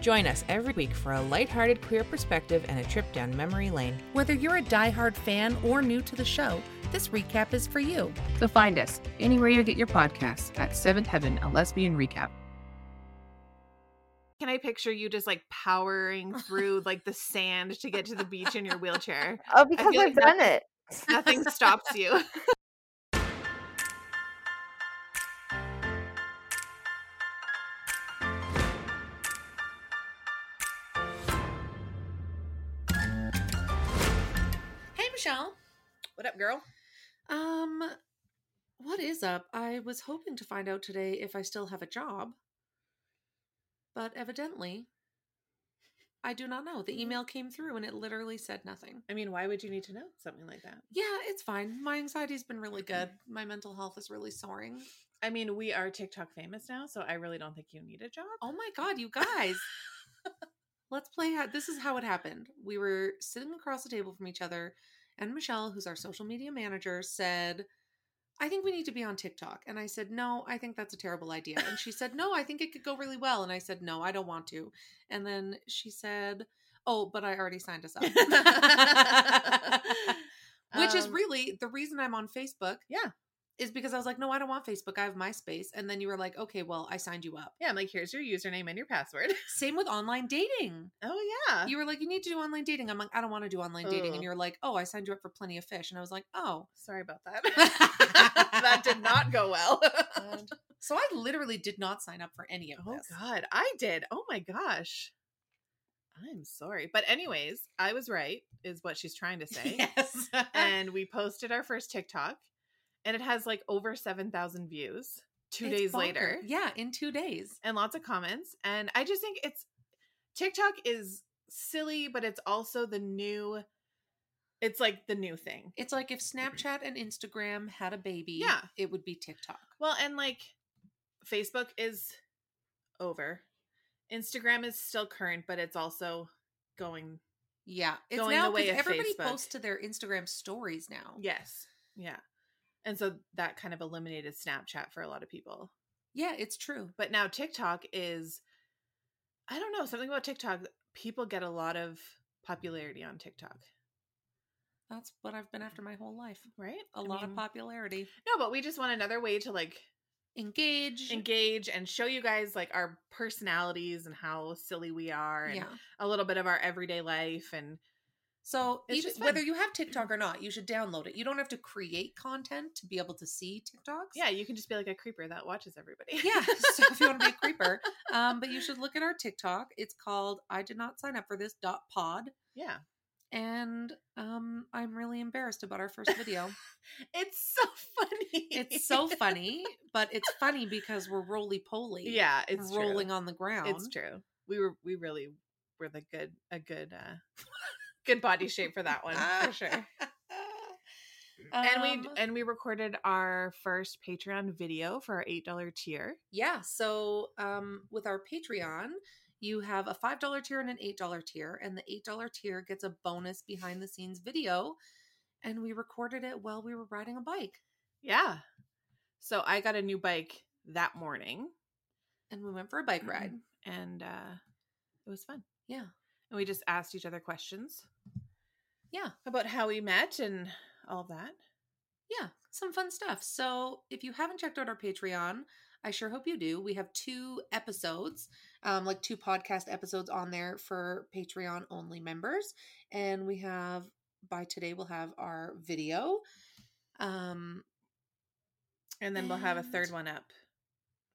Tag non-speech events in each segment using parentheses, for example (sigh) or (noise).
Join us every week for a lighthearted queer perspective and a trip down memory lane. Whether you're a diehard fan or new to the show, this recap is for you. So find us anywhere you get your podcasts at Seventh Heaven, a lesbian recap. Can I picture you just like powering through like the sand to get to the beach in your wheelchair? (laughs) Oh, because I've like done it. Nothing stops you. (laughs) Michelle. What up, girl? Um, what is up? I was hoping to find out today if I still have a job, but evidently, I do not know. The email came through and it literally said nothing. I mean, why would you need to know something like that? Yeah, it's fine. My anxiety's been really good. My mental health is really soaring. I mean, we are TikTok famous now, so I really don't think you need a job. Oh my god, you guys. (laughs) Let's play how this is how it happened. We were sitting across the table from each other, and Michelle, who's our social media manager, said, I think we need to be on TikTok. And I said, No, I think that's a terrible idea. And she said, No, I think it could go really well. And I said, No, I don't want to. And then she said, Oh, but I already signed us up. (laughs) (laughs) Which is Um, really the reason I'm on Facebook. Yeah. Is because I was like, no, I don't want Facebook. I have MySpace. And then you were like, okay, well, I signed you up. Yeah, I'm like, here's your username and your password. (laughs) Same with online dating. Oh yeah. You were like, you need to do online dating. I'm like, I don't want to do online dating. Ugh. And you're like, oh, I signed you up for Plenty of Fish. And I was like, oh. Sorry about that. (laughs) (laughs) that did not go well. So I literally did not sign up for any of oh this. Oh, God, I did. Oh my gosh. I'm sorry. But anyways, I was right is what she's trying to say. Yes. and we posted our first TikTok and it has like over 7,000 views 2 It's days bonkers. later Yeah, in two days. and lots of comments and I just think it's TikTok is silly but it's also the new it's like the new thing. It's like if Snapchat and Instagram had a baby, Yeah. it would be TikTok. Well, and like Facebook is over. Instagram is still current, but it's also going. Yeah. It's Going now the way 'cause of everybody Facebook. posts to their Instagram stories now. Yes. Yeah. And so that kind of eliminated Snapchat for a lot of people. Yeah, it's true. But now TikTok is, I don't know, something about TikTok. People get a lot of popularity on TikTok, That's what I've been after my whole life. right? A I lot of popularity. No, but we just want another way to like Engage. engage and show you guys like our personalities and how silly we are and Yeah. a little bit of our everyday life and So even, whether you have TikTok or not, you should download it. You don't have to create content to be able to see TikToks. yeah, you can just be like a creeper that watches everybody. Yeah. (laughs) So if you want to be a creeper, um, but you should look at our TikTok. It's called "I did not sign up for this." dot pod, yeah. and um, I'm really embarrassed about our first video. (laughs) It's so funny. it's so funny, but it's funny because we're roly poly. Yeah, it's rolling on the ground. It's true. We were we really were the good a good uh (laughs) good body shape for that one for sure. (laughs) and we Um, and we recorded our first Patreon video for our eight dollar tier. Yeah. So um, with our Patreon, you have a $5 tier and an $8 tier. And the $8 tier gets a bonus behind the scenes video. And we recorded it while we were riding a bike. Yeah. So I got a new bike that morning And we went for a bike ride. and uh it was fun. Yeah. And we just asked each other questions Yeah. about how we met and all that. Yeah. Some fun stuff. So if you haven't checked out our Patreon, I sure hope you do. We have two episodes, um, like two podcast episodes on there for Patreon only members. And we have by today we'll have our video. Um And then we'll have a third one up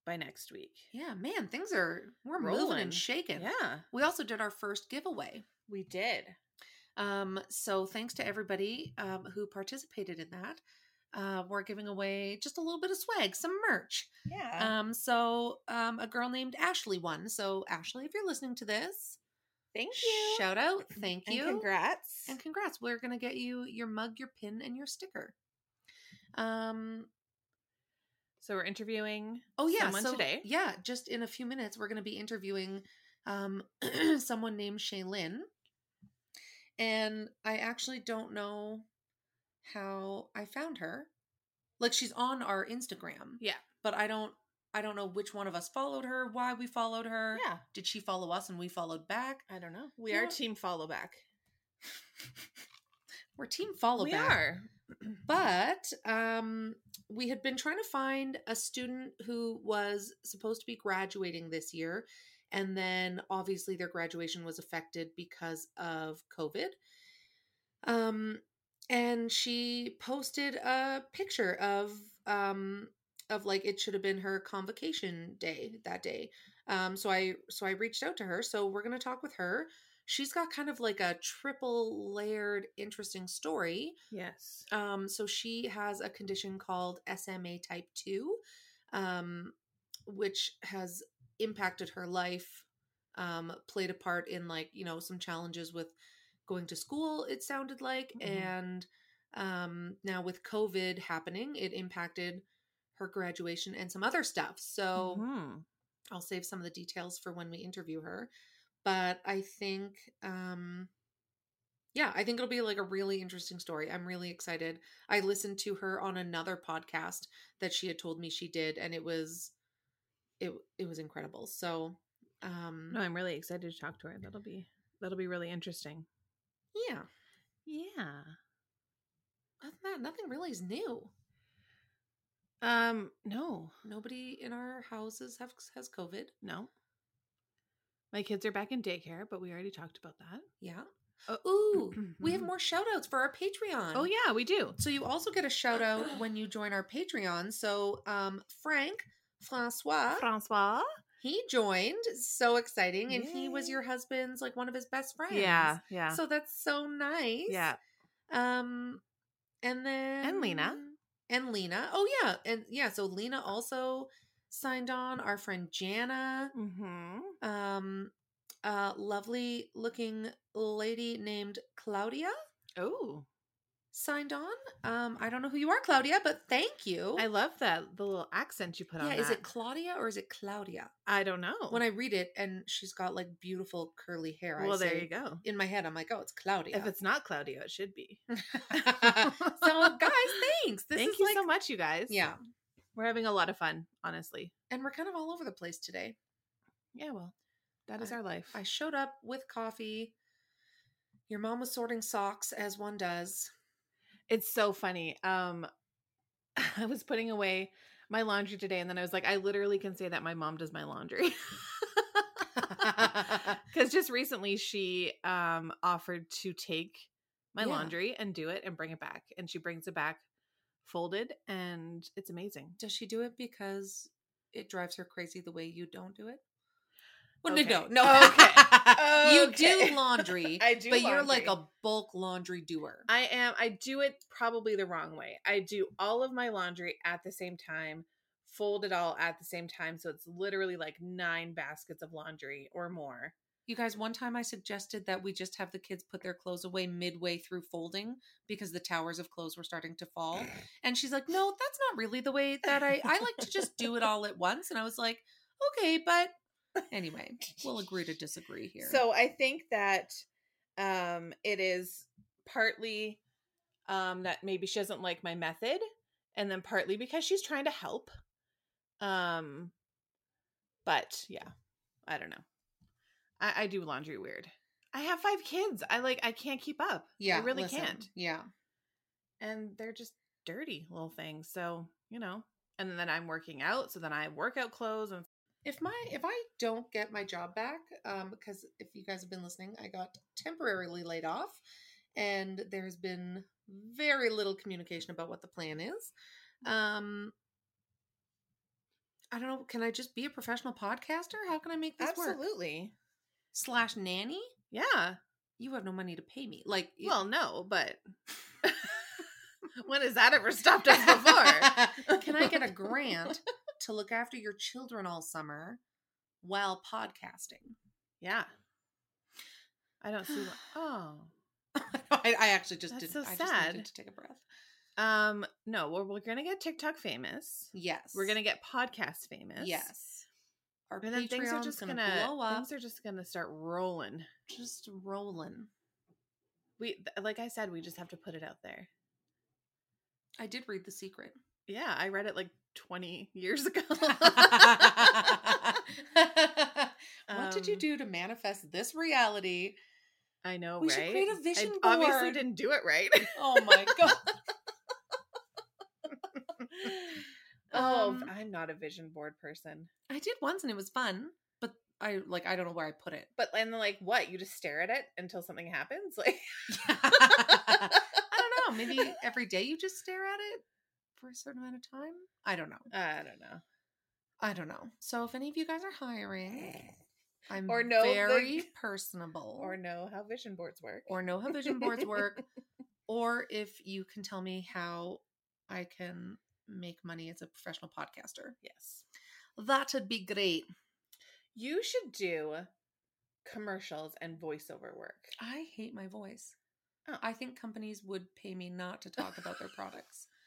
by next week. Yeah, man, things are we're moving and shaking. Yeah, We also did our first giveaway. we did. Um, so thanks to everybody um, who participated in that. Uh, we're giving away just a little bit of swag, some merch. Yeah. Um, so um, a girl named Ashley won. So Ashley, if you're listening to this, Thank you. shout out, thank and you, congrats. and congrats. We're gonna get you your mug, your pin, and your sticker. Um, So we're interviewing Oh yeah, someone so, today. Yeah, just in a few minutes, we're going to be interviewing um, (clears throat) someone named Shaylin, and I actually don't know how I found her. Like she's on our Instagram, Yeah. but I don't. I don't know which one of us followed her, why we followed her. Yeah. Did she follow us and we followed back? I don't know. We You are know- team follow back. (laughs) We're team follow we back. are. But um, we had been trying to find a student who was supposed to be graduating this year. And then obviously their graduation was affected because of COVID. Um, and she posted a picture of um, of like it should have been her convocation day that day. Um, so I so I reached out to her. So we're gonna talk with her. She's got kind of like a triple layered interesting story. Yes. Um, so she has a condition called SMA type 2, um, which has impacted her life, um, played a part in like, you know, some challenges with going to school, it sounded like. Mhm. And um, now with COVID happening, it impacted her graduation and some other stuff. So Mhm. I'll save some of the details for when we interview her. But I think, um, yeah, I think it'll be like a really interesting story. I'm really excited. I listened to her on another podcast that she had told me she did, and it was, it it was incredible. So, um, No, I'm really excited to talk to her. That'll be that'll be really interesting. yeah. Yeah. Other than that, nothing really is new. Um. No. Nobody in our houses have has COVID. No. My kids are back in daycare, but we already talked about that. Yeah. Oh. Ooh, we have (clears throat) more shout outs for our Patreon. Oh yeah, we do. So you also get a shout out (clears throat) when you join our Patreon. So um Frank Francois, Francois. he joined. So exciting. And he was your husband's like one of his best friends. Yeah. Yeah. So that's so nice. yeah. Um and then And Lena. And Lena. Oh yeah. And yeah, so Lena also signed on. Our friend Jana. Mm-hmm. Um a lovely looking lady named Claudia Oh, signed on. Um, I don't know who you are, Claudia, but thank you. I love that the little accent you put on. yeah, is that. it Claudia or is it Claudia? I don't know. When I read it, and she's got like beautiful curly hair. I well, there say- you go. In my head, I'm like, oh, it's Claudia. If it's not Claudia, it should be. (laughs) so, guys, thanks. (laughs) This Thank you like, so much, you guys. Yeah, we're having a lot of fun, honestly. and we're kind of all over the place today. Yeah, well, that is I- our life. I showed up with coffee. Your mom was sorting socks, as one does. It's so funny. Um (laughs) I was putting away my laundry today and then I was like I literally can say that my mom does my laundry. (laughs) (laughs) Cuz just recently she um offered to take my Yeah. laundry and do it and bring it back and she brings it back folded and it's amazing. Does she do it because it drives her crazy the way you don't do it? Well, Okay. no, no, no. Okay. (laughs) you Okay. do laundry, (laughs) I do but you're like a bulk laundry doer. I am. I do it probably the wrong way. I do all of my laundry at the same time, fold it all at the same time. So it's literally like nine baskets of laundry or more. You guys, one time I suggested that we just have the kids put their clothes away midway through folding because the towers of clothes were starting to fall. (clears throat) And she's like, no, that's not really the way that I, I like to just do it all at once. And I was like, okay, but (laughs) anyway, we'll agree to disagree here. So I think that um, it is partly um, that maybe she doesn't like my method, and then partly because she's trying to help. Um, but yeah, I don't know. I, I do laundry weird. I have five kids. I like. I can't keep up. yeah, I really listen, can't. Yeah. And they're just dirty little things. So you know. And then I'm working out, so then I have workout clothes and if my if I don't get my job back, um, because if you guys have been listening, I got temporarily laid off, and there's been very little communication about what the plan is. Um, I don't know. Can I just be a professional podcaster? How can I make this work? absolutely, Slash nanny. yeah. You have no money to pay me. Like, it- Well, no, but (laughs) when has that ever stopped us before? (laughs) can I get a grant (laughs) to look after your children all summer while podcasting? Yeah. I don't see. What, (sighs) oh, I, I actually just That's did. so I just sad. needed to take a breath. Um, no, we're, we're gonna get TikTok famous. Yes. We're gonna get podcast famous. Yes. Our And then things are just gonna, gonna, blow up. things are just gonna start rolling. just rolling. We like I said, we just have to put it out there. I did read The Secret. Yeah, I read it like 20 years ago. (laughs) what did you Um, do to manifest this reality? I know, We right? should create a vision I obviously didn't do it right. Oh my (laughs) god. Oh, Um, I'm not a vision board person. I did once and it was fun, but I like I don't know where I put it. But and like what? You just stare at it until something happens? (laughs) Like (laughs) I don't know. Maybe (laughs) every day you just stare at it for a certain amount of time. I don't know. I don't know. I don't know. So if any of you guys are hiring, I'm Or know the- very personable. Or know how vision boards work. or know how vision boards work, or if you can tell me how I can make money as a professional podcaster. yes. That would be great. You should do commercials and voiceover work. I hate my voice. Oh. I think companies would pay me not to talk about their products. (laughs)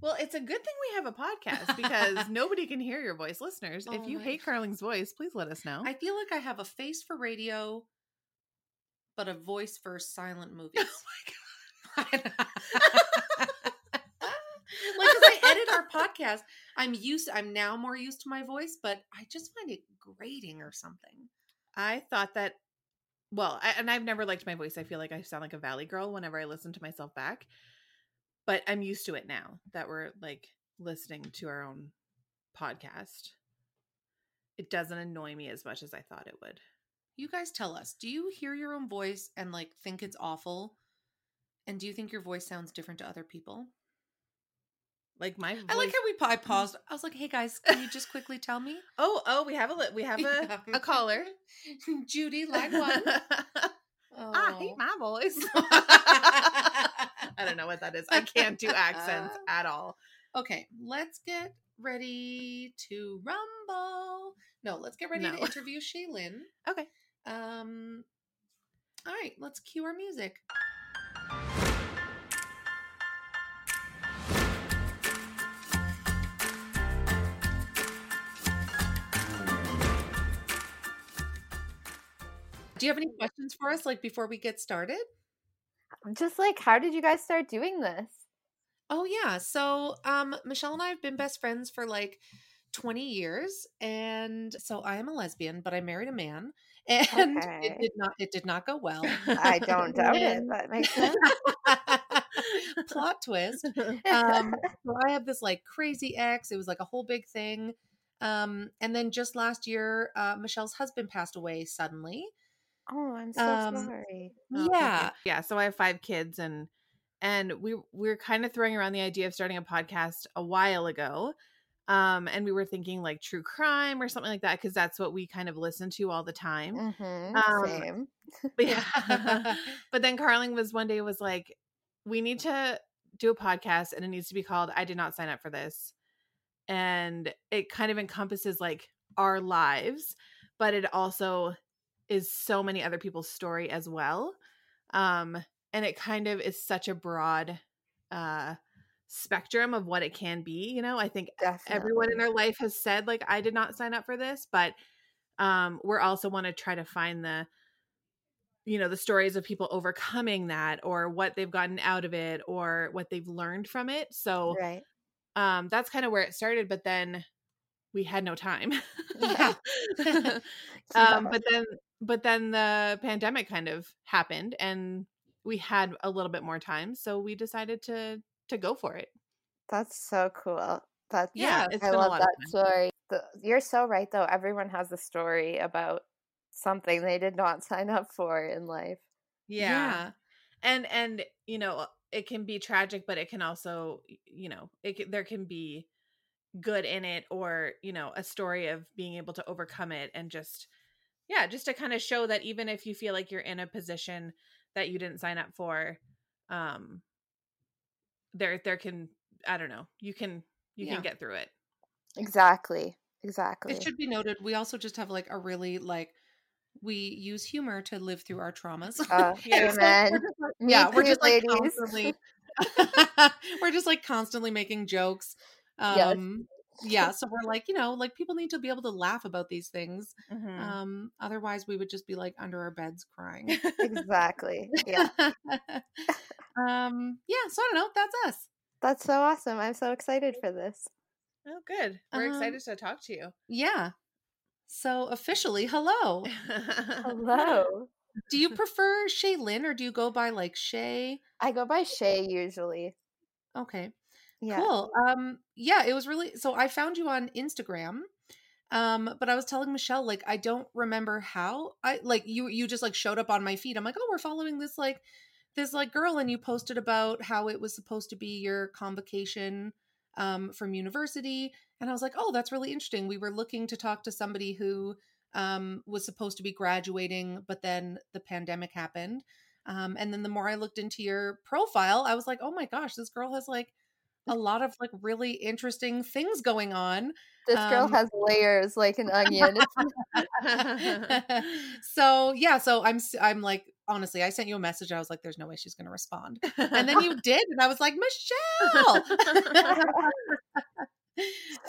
Well, it's a good thing we have a podcast (laughs) because nobody can hear your voice. Listeners, if Oh you my hate Carling's voice, please let us know. I feel like I have a face for radio, but a voice for silent (laughs) oh movies. Oh because I edit our podcast, I'm used. I'm now more used to my voice, but I just find it grating or something. I thought that, well, I, and I've never liked my voice. I feel like I sound like a valley girl whenever I listen to myself back. But I'm used to it now that we're like listening to our own podcast. It doesn't annoy me as much as I thought it would. You guys tell us. Do you hear your own voice and like think it's awful? And do you think your voice sounds different to other people? Like my I like how we I paused. I was like, "Hey guys, can you just quickly tell me?" (laughs) Oh, oh, we have a we have a, a caller. (laughs) Judy, line one. (laughs) I hate Oh. my voice. I don't know what that is. I can't do accents at all. Okay, let's get ready to rumble. No, let's get ready No. to interview Shaylin. Okay. Um, all right, let's cue our music. Do you have any questions for us, like before we get started? Just like, how did you guys start doing this? Oh yeah. So um Michelle and I have been best friends for like 20 years and so I am a lesbian, but I married a man (laughs) and Okay. it did not it did not go well. I don't (laughs) doubt it. That makes (laughs) sense. Plot twist. Um so I have this like crazy ex. It was like a whole big thing. Um and then just last year uh Michelle's husband passed away suddenly. Oh, I'm so um, sorry. Oh, thank you. yeah. yeah. So I have five kids, and and we we are kind of throwing around the idea of starting a podcast a while ago, um, and we were thinking like true crime or something like that because that's what we kind of listen to all the time. Mm-hmm, Um, same. But (laughs) yeah, (laughs) (laughs) but then Carling was one day was like, we need to do a podcast, and it needs to be called "I Did Not Sign Up for This," and it kind of encompasses like our lives, but it also is so many other people's story as well um and it kind of is such a broad uh spectrum of what it can be you know i think Definitely. everyone in their life has said like i did not sign up for this but um we're also want to try to find the you know the stories of people overcoming that or what they've gotten out of it or what they've learned from it so Right. um that's kind of where it started but then we had no time (laughs) (laughs) um but then but then the pandemic kind of happened and we had a little bit more time so we decided to to go for it That's so cool. That's Yeah, it's I love lot that story. The, you're so right, though. Everyone has a story about something they did not (laughs) sign up for in life. yeah. and and you know it can be tragic but it can also you know it there can be good in it or you know a story of being able to overcome it and just yeah just to kind of show that even if you feel like you're in a position that you didn't sign up for um there there can i don't know you can you Yeah. can get through it Exactly. Exactly. It should be noted we also just have like a really like we use humor to live through our traumas. Uh, (laughs) Yeah. So we're just, like- Me yeah, we're too, just like constantly (laughs) (laughs) we're just like constantly making jokes. Yes. Um yeah, (laughs) so we're like, you know, like people need to be able to laugh about these things. Mhm. Um otherwise we would just be like under our beds crying. Exactly. Yeah. (laughs) um yeah, so I don't know, that's us. That's so awesome. I'm so excited for this. oh, good. We're Um, excited to talk to you. Yeah. So officially, hello. (laughs) Hello. Do you prefer Shaylin or do you go by like Shay? I go by Shay usually. Okay. Yeah. Cool. Um yeah, it was really so I found you on Instagram. Um but I was telling Michelle like I don't remember how I like you you just like showed up on my feed. I'm like, "Oh, we're following this like this like girl and you posted about how it was supposed to be your convocation um from university and I was like, "Oh, that's really interesting. We were looking to talk to somebody who um was supposed to be graduating but then the pandemic happened." Um and then the more I looked into your profile, I was like, "Oh my gosh, this girl has like a lot of like really interesting things going on. This girl um, has layers like an onion. (laughs) (laughs) so yeah, so I'm I'm like honestly, I sent you a message. I was like, "There's no way she's going to respond," and then you did, and I was like, "Michelle."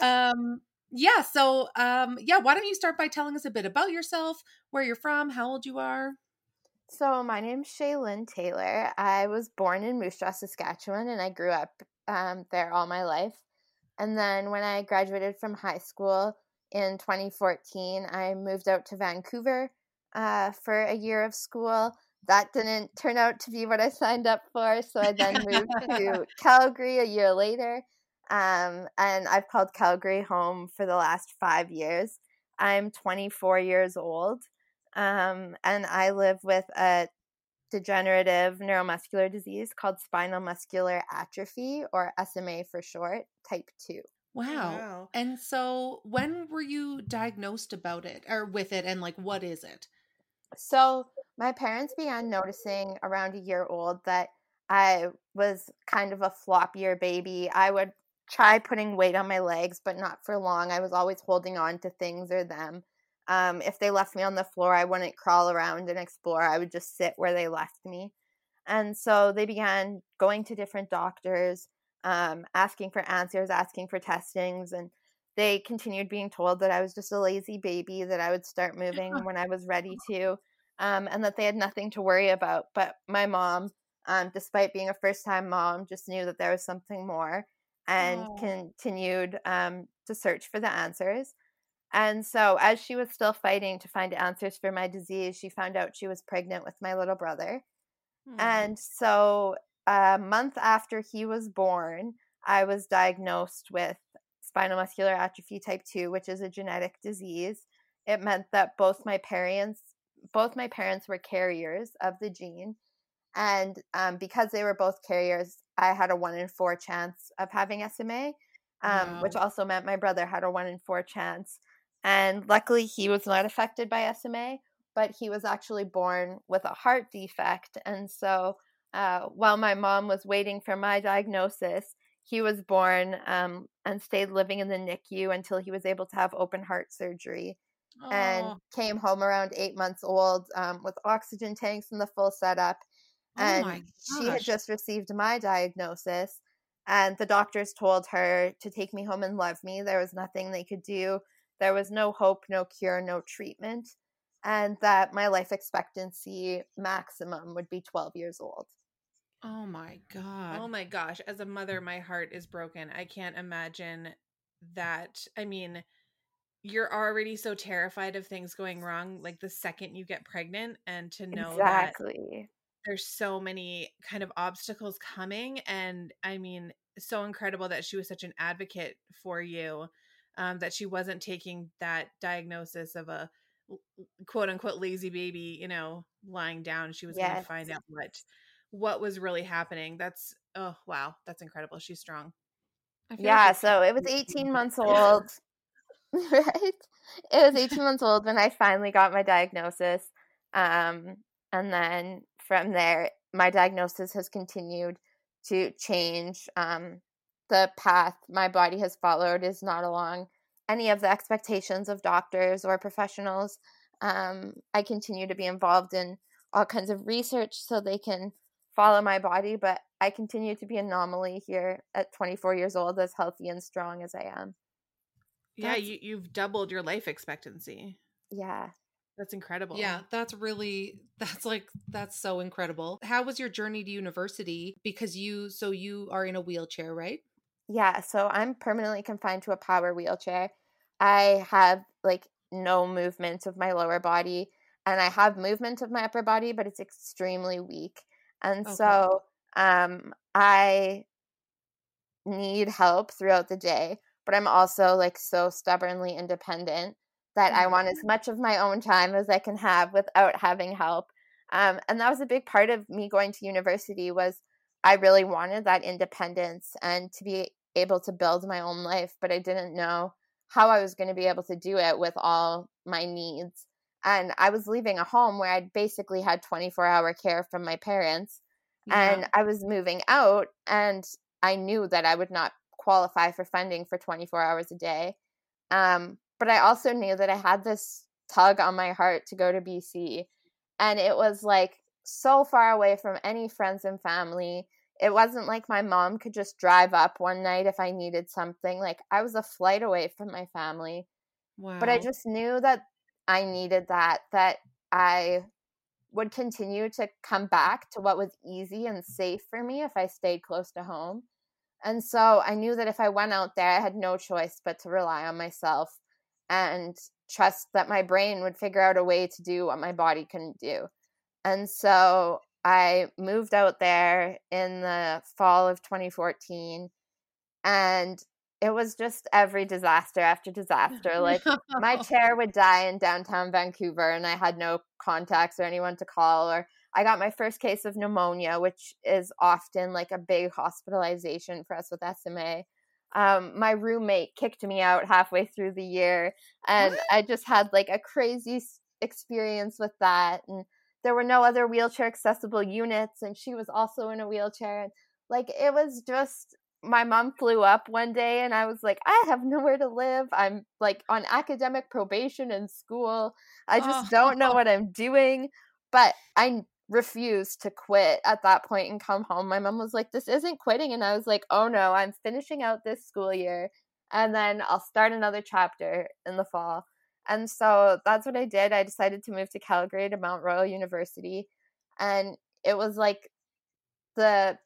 (laughs) um, yeah. So um, yeah, why don't you start by telling us a bit about yourself, where you're from, how old you are? So my name's Shaylin Taylor. I was born in Moose Jaw, Saskatchewan, and I grew up um, there all my life. And then when I graduated from high school in 2014, I moved out to Vancouver uh, for a year of school. That didn't turn out to be what I signed up for, so I then moved to (laughs) Calgary a year later. Um, and I've called Calgary home for the last five years. I'm 24 years old um, and I live with a degenerative neuromuscular disease called spinal muscular atrophy, or SMA for short, type 2. Wow. Wow. And so, when were you diagnosed about it, or with it, and like, what is it? So, my parents began noticing around a year old that I was kind of a floppier baby. I would try putting weight on my legs, but not for long. I was always holding on to things or them. Um, if they left me on the floor, I wouldn't crawl around and explore. I would just sit where they left me. And so they began going to different doctors, um, asking for answers, asking for testings, and they continued being told that I was just a lazy baby, that I would start moving when I was ready (laughs) to, um, and that they had nothing to worry about. But my mom, um, despite being a first time mom, just knew that there was something more and Oh. continued um, to search for the answers. And so, as she was still fighting to find answers for my disease, she found out she was pregnant with my little brother. Hmm. And so, a month after he was born, I was diagnosed with spinal muscular atrophy type 2, which is a genetic disease. It meant that both my parents both my parents were carriers of the gene. And um, because they were both carriers, I had a one in four chance of having SMA, um, which also meant my brother had a one in four chance. And luckily, he was not affected by SMA, but he was actually born with a heart defect. And so, uh, while my mom was waiting for my diagnosis, he was born um, and stayed living in the NICU until he was able to have open heart surgery and Oh, came home around eight months old um, with oxygen tanks and the full setup. oh And she had just received my diagnosis, and the doctors told her to take me home and love me. There was nothing they could do. There was no hope, no cure, no treatment, and that my life expectancy maximum would be 12 years old. Oh my god. Oh my gosh, as a mother, my heart is broken. I can't imagine that. I mean, you're already so terrified of things going wrong like the second you get pregnant and to know that exactly. there's so many kind of obstacles coming and I mean, so incredible that she was such an advocate for you um that she wasn't taking that diagnosis of a quote unquote lazy baby, you know, lying down. She was going to find out what what was really happening. That's oh wow, that's incredible. She's strong. I feel like Yeah, so it was 18 months old. (laughs) right? It was 18 months old when I finally got my diagnosis. Um, and then from there, my diagnosis has continued to change. Um, the path my body has followed is not along any of the expectations of doctors or professionals. Um, I continue to be involved in all kinds of research so they can follow my body, but I continue to be an anomaly here at 24 years old, as healthy and strong as I am. Yeah, That's- you, you've doubled your life expectancy. Yeah. That's incredible. Yeah, that's really (laughs) that's like that's so incredible. How was your journey to university? Because you so you are in a wheelchair, right? Yeah, so I'm permanently confined to a power wheelchair. I have like no movement of my lower body and I have movement of my upper body, but it's extremely weak. And Okay. so um I need help throughout the day, but I'm also like so stubbornly independent that I want as much of my own time as I can have without having help. Um, and that was a big part of me going to university was I really wanted that independence and to be able to build my own life, but I didn't know how I was going to be able to do it with all my needs. And I was leaving a home where I'd basically had 24 hour care from my parents and I was moving out and I knew that I would not qualify for funding for 24 hours a day. Um, but I also knew that I had this tug on my heart to go to BC and it was like so far away from any friends and family. It wasn't like my mom could just drive up one night if I needed something. Like I was a flight away from my family wow. but I just knew that I needed that, that I would continue to come back to what was easy and safe for me if I stayed close to home. And so I knew that if I went out there, I had no choice but to rely on myself and trust that my brain would figure out a way to do what my body couldn't do. And so I moved out there in the fall of 2014 and it was just every disaster after disaster. (laughs) Like my chair would die in downtown Vancouver and I had no contacts or anyone to call or I got my first case of pneumonia, which is often like a big hospitalization for us with SMA. Um, my roommate kicked me out halfway through the year, and I just had like a crazy experience with that. And there were no other wheelchair accessible units, and she was also in a wheelchair. And like it was just my mom flew up one day and I was like, I have nowhere to live. I'm like on academic probation in school. I just oh. don't know (laughs) what I'm doing. But I refused to quit at that point and come home. My mom was like, This isn't quitting. And I was like, Oh no, I'm finishing out this school year and then I'll start another chapter in the fall. And so that's what I did. I decided to move to Calgary to Mount Royal University. And it was like the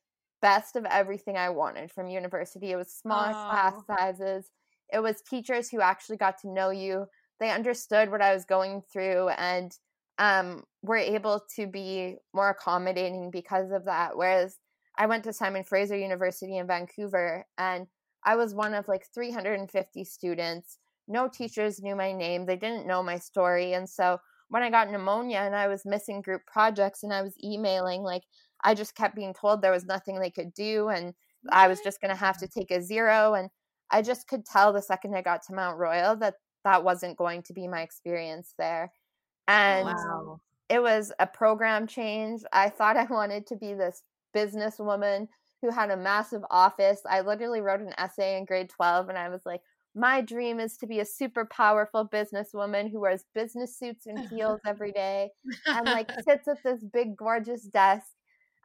best of everything I wanted from university. It was smaller class sizes. It was teachers who actually got to know you. They understood what I was going through and um, were able to be more accommodating because of that. Whereas I went to Simon Fraser University in Vancouver and I was one of like 350 students. No teachers knew my name. They didn't know my story. And so when I got pneumonia and I was missing group projects and I was emailing, like, I just kept being told there was nothing they could do and I was just going to have to take a zero. And I just could tell the second I got to Mount Royal that that wasn't going to be my experience there. Oh, and Wow. it was a program change. I thought I wanted to be this businesswoman who had a massive office. I literally wrote an essay in grade 12 and I was like, my dream is to be a super powerful businesswoman who wears business suits and heels (laughs) every day and like (laughs) sits at this big gorgeous desk.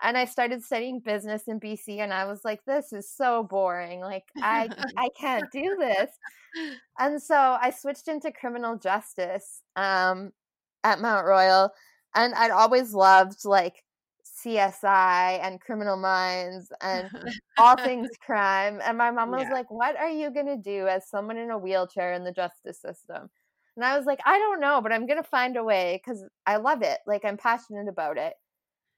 And i started studying business in bc and i was like this is so boring. Like i i can't do this. And so i switched into criminal justice um at mount royal and i'd always loved like csi and criminal minds and (laughs) all things crime and my mom was Yeah. like what are you going to do as someone in a wheelchair in the justice system and i was like i don't know but i'm going to find a way cuz i love it like i'm passionate about it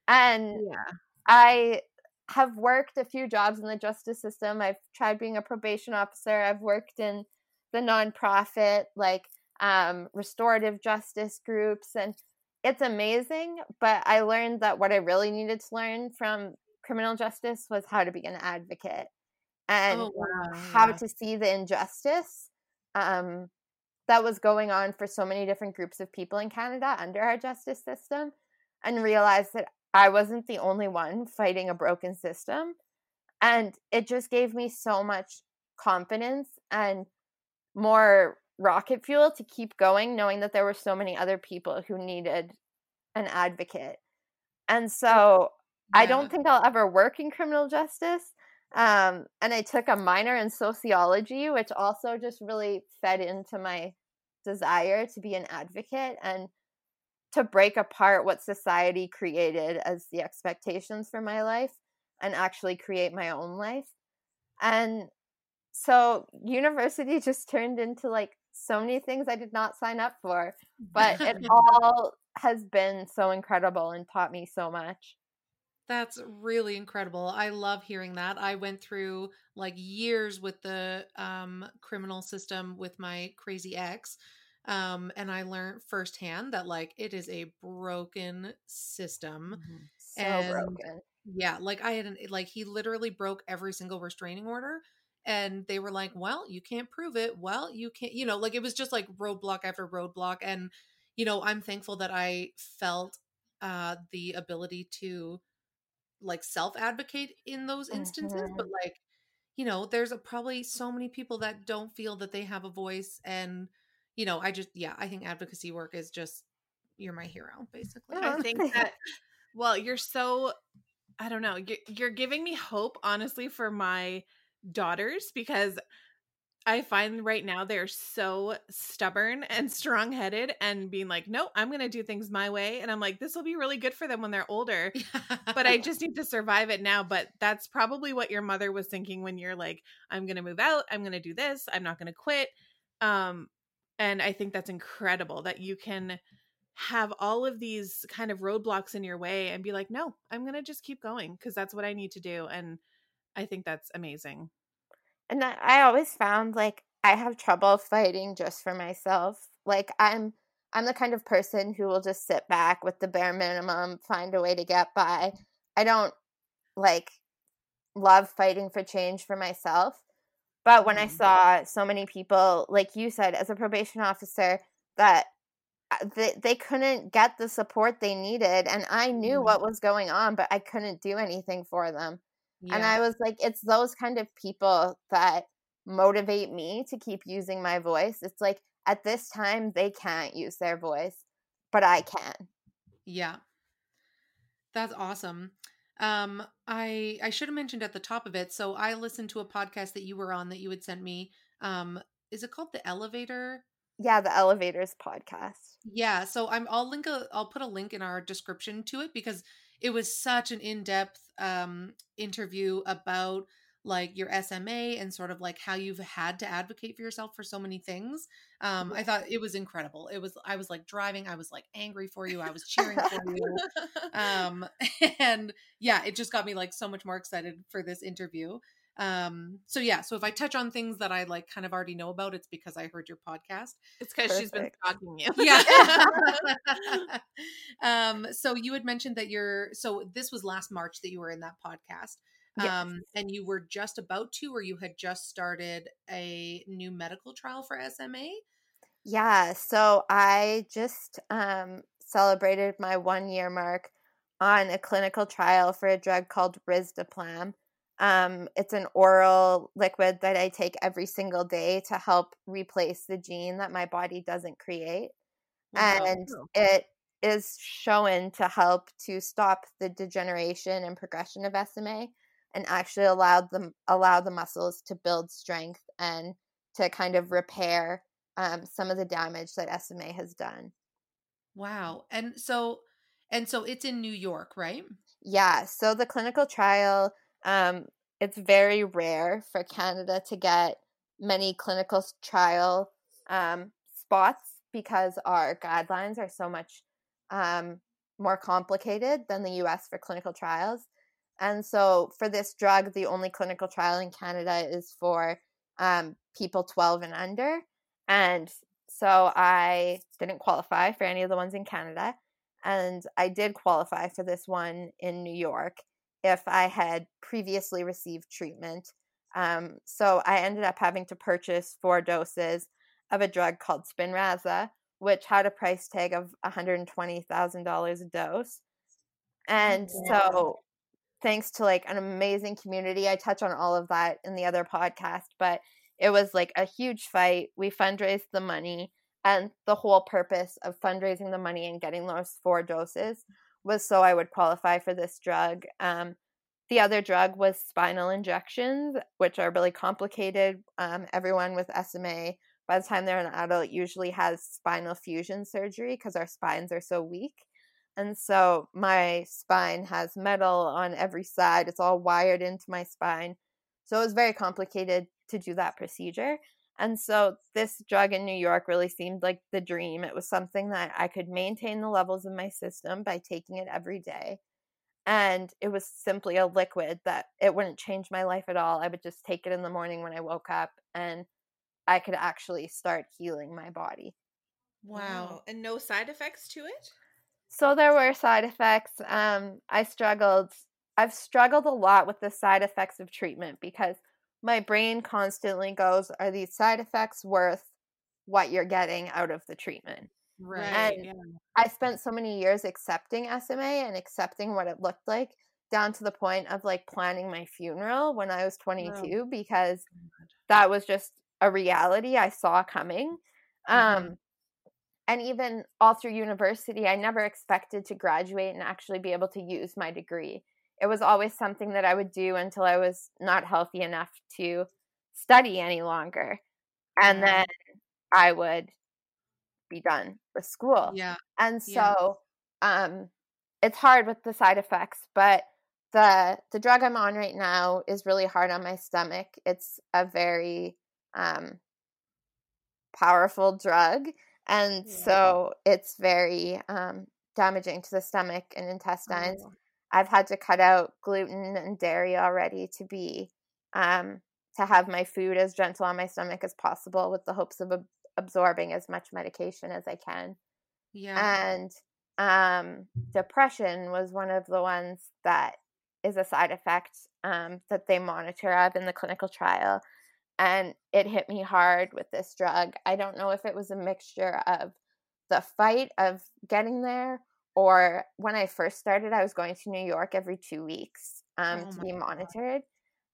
and Yeah. I have worked a few jobs in the justice system. I've tried being a probation officer. I've worked in the nonprofit, like um, restorative justice groups, and it's amazing. But I learned that what I really needed to learn from criminal justice was how to be an advocate and Oh, wow. how to see the injustice um, that was going on for so many different groups of people in Canada under our justice system and realize that I wasn't the only one fighting a broken system. And it just gave me so much confidence and more rocket fuel to keep going, knowing that there were so many other people who needed an advocate. And so I don't think I'll ever work in criminal justice. Um, and I took a minor in sociology, which also just really fed into my desire to be an advocate and to break apart what society created as the expectations for my life and actually create my own life. And so university (laughs) just turned into like so many things I did not sign up for, but it (laughs) all has been so incredible and taught me so much. That's really incredible. I love hearing that. I went through like years with the um, criminal system with my crazy ex. Um, and I learned firsthand that like it is a broken system. Mm-hmm. So and broken. yeah, like I had an like he literally broke every single restraining order and they were like, "Well, you can't prove it. Well, you can't, you know, like it was just like roadblock after roadblock and you know, I'm thankful that I felt uh the ability to like self advocate in those instances, Mhm. but like you know, there's a, probably so many people that don't feel that they have a voice and you know, I just yeah, I think advocacy work is just you're my hero basically. Yeah. I (laughs) think that well, you're so I don't know. You're, you're giving me hope honestly for my daughters because I find right now they're so stubborn and (laughs) strong-headed and being like, "No, I'm going to do things my way." And I'm like, "This will be really good for them when they're older." (laughs) But I just need to survive it now, but that's probably what your mother was thinking when you're like, "I'm going to move out. I'm going to do this. I'm not going to quit." Um and I think that's incredible that you can have all of these kind of roadblocks in your way and be like, no, I'm going to just keep going because that's what I need to do. And I think that's amazing. And I, always found like I have trouble fighting just for myself. Like I'm I'm the kind of person who will just sit back with the bare minimum, find a way to get by. I don't like love fighting for change for myself. But when I Mhm. saw so many people, like you said, as a probation officer, that uh, they, they couldn't get the support they needed, and I knew Mhm. what was going on, but I couldn't do anything for them. And I was like, it's those kind of people that motivate me to keep using my voice. It's like at this time, they can't use their voice, but I can. Yeah. That's awesome. Um I I should have mentioned at the top of it. So I listened to a podcast that you were on that you had sent me. Um is it called The Elevator? Yeah, the Elevators podcast. Yeah, so I'm I'll link a I'll put a link in our description to it because it was such an in-depth um interview about like your SMA and sort of like how you've had to advocate for yourself for so many things. Um I thought it was incredible. It was I was like driving, I was like angry for you, I was cheering for you. (laughs) Um (laughs) and yeah, it just got me like so much more excited for this interview. Um so yeah, so if I touch on things that I like kind of already know about, it's because I heard your podcast. it's because she's been Perfect. stalking you. Yeah. (laughs) (laughs) um, so you had mentioned that you're so this was last March that you were in that podcast. Yes. Um, and you were just about to, or you had just started a new medical trial for SMA. Yeah, so I just um, celebrated my one year mark on a clinical trial for a drug called Risdiplam. Um, it's an oral liquid that I take every single day to help replace the gene that my body doesn't create. Wow. And it is shown to help to stop the degeneration and progression of SMA and actually allow them allow the muscles to build strength and to kind of repair um, some of the damage that SMA has done. Wow. And so and so it's in New York, right? Yeah, so the clinical trial, um, it's very rare for Canada to get many clinical trial um, spots because our guidelines are so much um, more complicated than the US for clinical trials. And so for this drug, the only clinical trial in Canada is for um, people 12 and under. And so I didn't qualify for any of the ones in Canada. And I did qualify for this one in New York if I had previously received treatment. Um, so I ended up having to purchase four doses of a drug called Spinraza, which had a price tag of $120,000 a dose. And Wow. so thanks to like an amazing community, I touch on all of that in the other podcast, but it was like a huge fight. We fundraised the money and the whole purpose of fundraising the money and getting those four doses was so I would qualify for this drug. Um, the other drug was spinal injections, which are really complicated. Um, everyone with SMA, by the time they're an adult, usually has spinal fusion surgery because our spines are so weak. And so my spine has metal on every side, it's all wired into my spine. So it was very complicated to do that procedure. And so this drug in New York really seemed like the dream. It was something that I could maintain the levels in my system by taking it every day. And it was simply a liquid that it wouldn't change my life at all. I would just take it in the morning when I woke up and I could actually start healing my body. Wow. And no side effects to it? So there were side effects. Um, I struggled. I've struggled a lot with the side effects of treatment because my brain constantly goes, are these side effects worth what you're getting out of the treatment? Right. And yeah. I spent so many years accepting SMA and accepting what it looked like down to the point of like planning my funeral when I was 22 because that was just a reality I saw coming. Mm-hmm. Um, and even all through university, I never expected to graduate and actually be able to use my degree. It was always something that I would do until I was not healthy enough to study any longer. And Yeah. then I would be done with school. Yeah. And Yeah. so um it's hard with the side effects, but the the drug I'm on right now is really hard on my stomach. It's a very um powerful drug and Yeah. so it's very um damaging to the stomach and intestines. Oh. I've had to cut out gluten and dairy already to be um to have my food as gentle on my stomach as possible with the hopes of ab- absorbing as much medication as I can Yeah. and um, depression was one of the ones that is a side effect um, that they monitor of in the clinical trial and it hit me hard with this drug i don't know if it was a mixture of the fight of getting there or when i first started i was going to new york every two weeks um, Oh to be God. monitored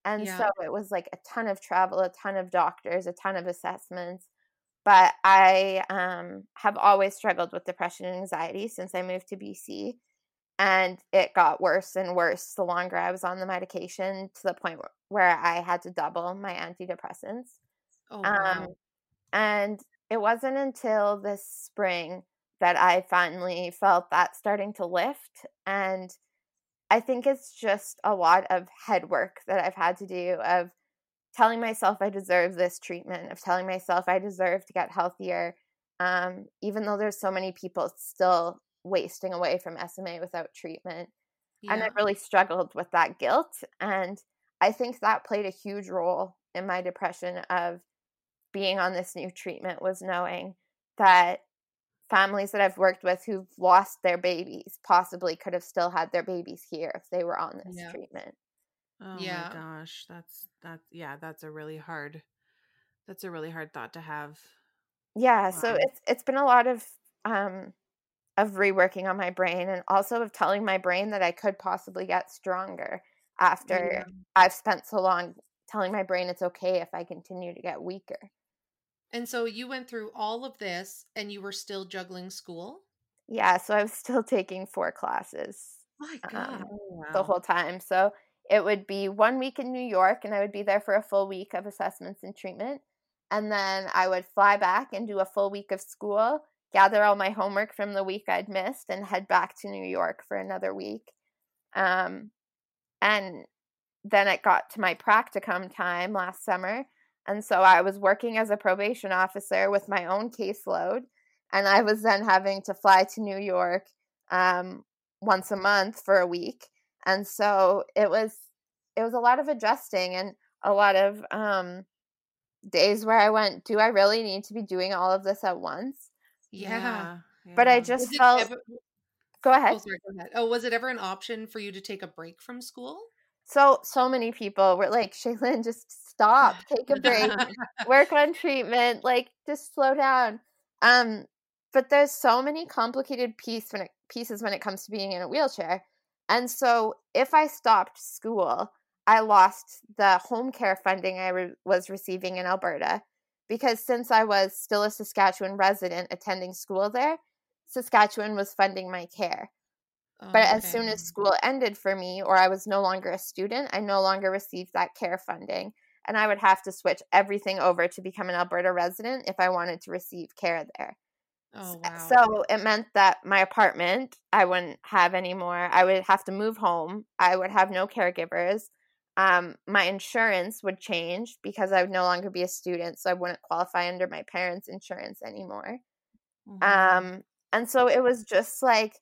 and Yeah. so it was like a ton of travel a ton of doctors a ton of assessments but I um, have always struggled with depression and anxiety since I moved to BC. And it got worse and worse the longer I was on the medication to the point where I had to double my antidepressants. oh Um, wow. and it wasn't until this spring that I finally felt that starting to lift. And I think it's just a lot of head work that I've had to do of telling myself I deserve this treatment, of telling myself I deserve to get healthier, um, even though there's so many people still wasting away from SMA without treatment. And I Yeah. really struggled with that guilt. And I think that played a huge role in my depression of being on this new treatment was knowing that families that I've worked with who've lost their babies possibly could have still had their babies here if they were on this Yeah. treatment. Oh Yeah. my gosh, that's that's yeah, that's a really hard that's a really hard thought to have. Yeah, so it's it's been a lot of um of reworking on my brain and also of telling my brain that I could possibly get stronger after Yeah. I've spent so long telling my brain it's okay if I continue to get weaker. And so you went through all of this and you were still juggling school? Yeah, so I was still taking four classes My um, God. Oh, the whole time. So it would be one week in New York, and I would be there for a full week of assessments and treatment. And then I would fly back and do a full week of school, gather all my homework from the week I'd missed, and head back to New York for another week. Um, and then it got to my practicum time last summer. And so I was working as a probation officer with my own caseload. And I was then having to fly to New York um, once a month for a week. And so it was it was a lot of adjusting and a lot of um, days where I went, do I really need to be doing all of this at once? Yeah. But I just Was felt ever- go ahead. oh, sorry, go ahead. Oh, was it ever an option for you to take a break from school? So so many people were like, (laughs) Shaylin, just stop, take a break, (laughs) work on treatment, like just slow down. Um, but there's so many complicated piece when it, pieces when it comes to being in a wheelchair. And so if I stopped school, I lost the home care funding I re- was receiving in Alberta because since I was still a Saskatchewan resident attending school there, Saskatchewan was funding my care. Oh, But as soon as school ended for me, or I was no longer a student, I no longer received that care funding. And I would have to switch everything over to become an Alberta resident if I wanted to receive care there. Oh wow. So it meant that my apartment I wouldn't have anymore. I would have to move home. I would have no caregivers. Um, my insurance would change because I would no longer be a student, so I wouldn't qualify under my parents' insurance anymore. Mhm. Um, and so it was just like,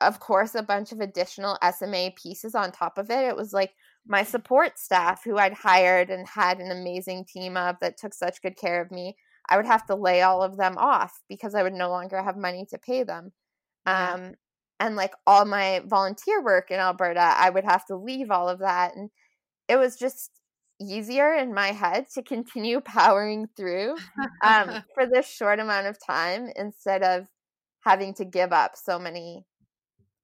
of course, a bunch of additional SMA pieces on top of it. It was like my support staff who I'd hired and had an amazing team of that took such good care of me. I would have to lay all of them off because I would no longer have money to pay them. Yeah. Um, and like all my volunteer work in Alberta, I would have to leave all of that. And it was just easier in my head to continue (laughs) powering through um, (laughs) for this short amount of time instead of having to give up so many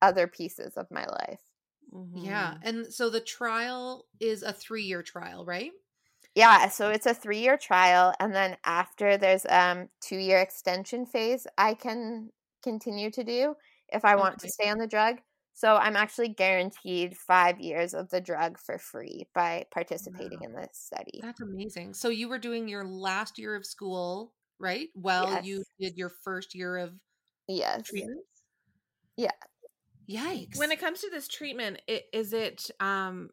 other pieces of my life. Yeah. Mhm. And so the trial is a three year trial, right? Yeah, so it's a three year trial, and then after there's um two year extension phase I can continue to do if I want to stay on the drug. So I'm actually guaranteed five years of the drug for free by participating in this study. That's amazing. So you were doing your last year of school, right? Well, you did your first year of Yes. treatment. Yeah. Yikes. when it comes to this treatment i- is it um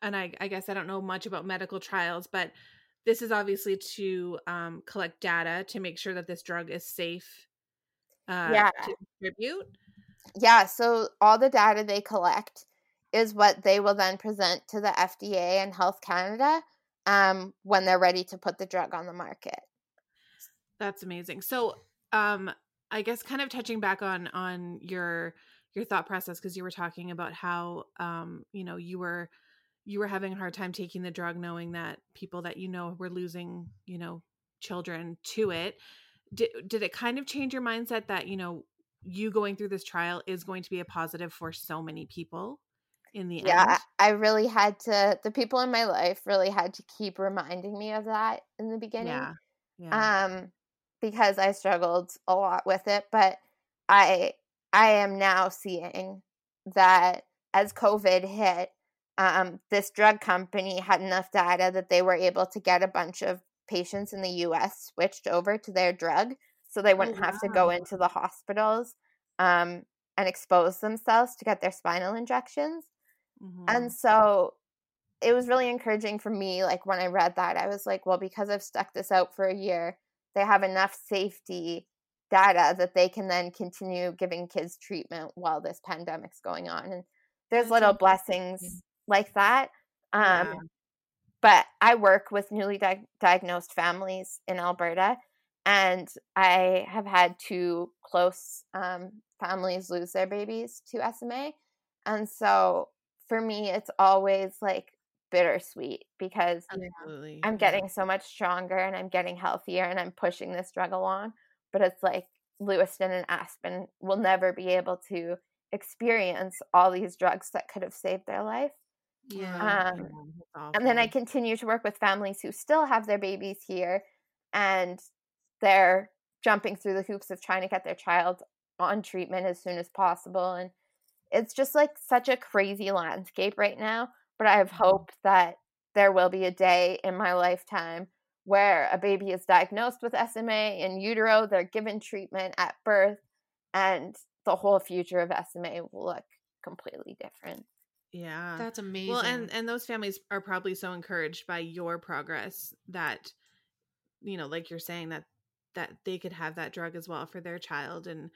and I, I guess i don't know much about medical trials but this is obviously to um, collect data to make sure that this drug is safe uh, Yeah. to distribute Yeah, so all the data they collect is what they will then present to the FDA and Health Canada um, when they're ready to put the drug on the market. That's amazing. So, um, I guess kind of touching back on on your your thought process because you were talking about how um, you know, you were you were having a hard time taking the drug knowing that people that you know were losing, you know, children to it. Did did it kind of change your mindset that, you know, you going through this trial is going to be a positive for so many people in the Yeah, end? I I really had to, the people in my life really had to keep reminding me of that in the beginning. Yeah. Yeah. um because i struggled a lot with it but i i am now seeing that as covid hit um this drug company had enough data that they were able to get a bunch of patients in the us switched over to their drug so they wouldn't have to go into the hospitals um and expose themselves to get their spinal injections Mhm. and so it was really encouraging for me. Like when I read that, I was like, well, because I've stuck this out for a year, they have enough safety data that they can then continue giving kids treatment while this pandemic's going on. And there's little blessings like that. Um, Yeah. But I work with newly di- diagnosed families in Alberta, and I have had two close um, families lose their babies to SMA. And so for me, it's always like bittersweet because Absolutely. I'm getting so much stronger and I'm getting healthier and I'm pushing this drug along. But it's like Lewiston and Aspen will never be able to experience all these drugs that could have saved their life. yeah. Um, And then I continue to work with families who still have their babies here and they're jumping through the hoops of trying to get their child on treatment as soon as possible. And it's just like such a crazy landscape right now. But I have hope that there will be a day in my lifetime where a baby is diagnosed with SMA in utero, they're given treatment at birth, and the whole future of SMA will look completely different. yeah. That's amazing. Well, and and those families are probably so encouraged by your progress that you know, like you're saying that that they could have that drug as well for their child and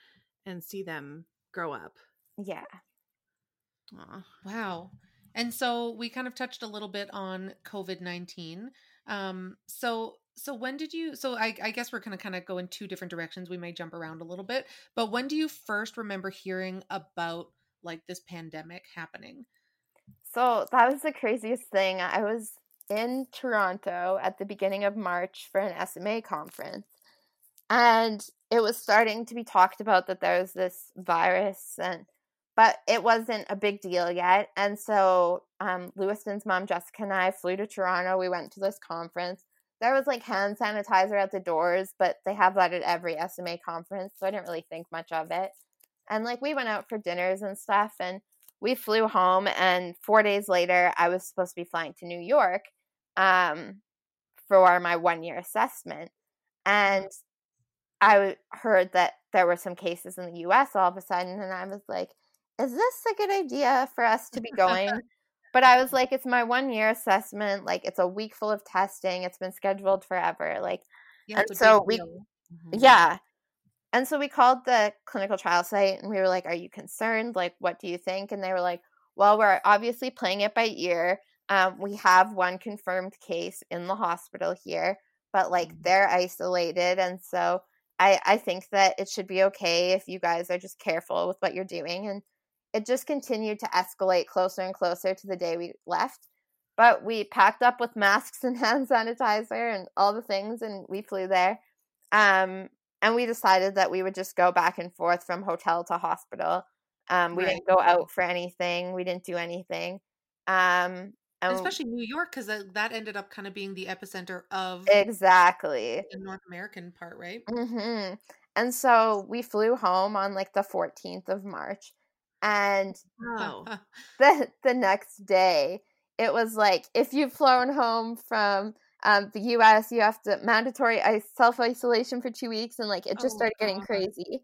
and see them grow up. Yeah. Aw. Wow. And so we kind of touched a little bit on COVID nineteen. Um, so so when did you? So I, I guess we're gonna kind of go in two different directions. We may jump around a little bit, but when do you first remember hearing about like this pandemic happening? So that was the craziest thing. I was in Toronto at the beginning of March for an SMA conference. And it was starting to be talked about that there was this virus and but it wasn't a big deal yet. And so um, Lewiston's mom, Jessica, and I flew to Toronto. We went to this conference. There was like hand sanitizer at the doors, but they have that at every SMA conference. So I didn't really think much of it. And like we went out for dinners and stuff and we flew home and 4 days later I was supposed to be flying to New York um for my 1 year assessment. And I heard that there were some cases in the US all of a sudden and I was like, is this a good idea for us to be (laughs) going? But I was like, it's my one year assessment. Like, it's a week full of testing. It's been scheduled forever. Like, Yeah, and so we. Mm-hmm. yeah. And so we called the clinical trial site and we were like, Are you concerned? Like, what do you think? And they were like, Well, we're obviously playing it by ear. Um, we have one confirmed case in the hospital here, but like Mhm. they're isolated. And so I, I think that it should be okay if you guys are just careful with what you're doing. And it just continued to escalate closer and closer to the day we left. But we packed up with masks (laughs) and hand sanitizer and all the things, and we flew there. Um, and we decided that we would just go back and forth from hotel to hospital. Um, we didn't go out for anything. We didn't do anything. Um, and especially New York because that, that ended up kind of being the epicenter of exactly. the North American part, right? hmm And so we flew home on like the 14th of March. And Oh. (laughs) the the next day it was like if you've flown home from um, the US you have to mandatory self isolation for 2 weeks and like it just Oh, started getting God. crazy.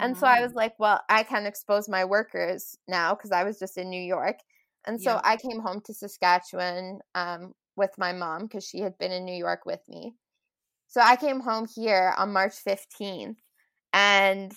And so I was like, well, I can't expose my workers now because I was just in New York. And so Yeah. I came home to Saskatchewan um, with my mom because she had been in New York with me. So I came home here on March 15th and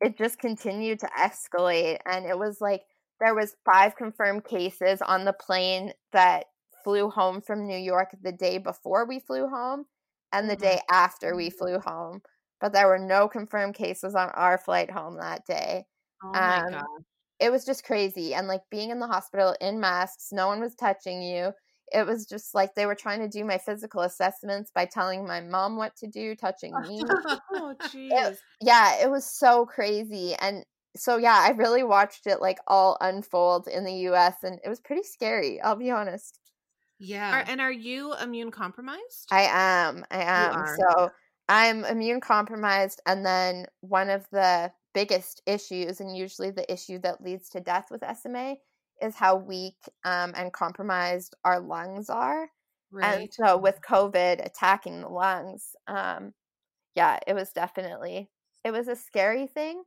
it just continued to escalate. And it was like there was five confirmed cases on the plane that flew home from New York the day before we flew home and the Mhm. day after we flew home but there were no confirmed cases on our flight home that day. Oh my Um, god. It was just crazy. And like being in the hospital in masks, no one was touching you. It was just like they were trying to do my physical assessments by telling my mom what to do, touching me. (laughs) Oh jeez. yeah, it was so crazy. And so, yeah, I really watched it like all unfold in the US and it was pretty scary, I'll be honest. yeah. Are, and are you immune compromised? I am. I am. So I'm immune compromised. And then one of the biggest issues, and usually the issue that leads to death with SMA, is how weak um, and compromised our lungs are. And so with COVID attacking the lungs, um, yeah, it was definitely it was a scary thing.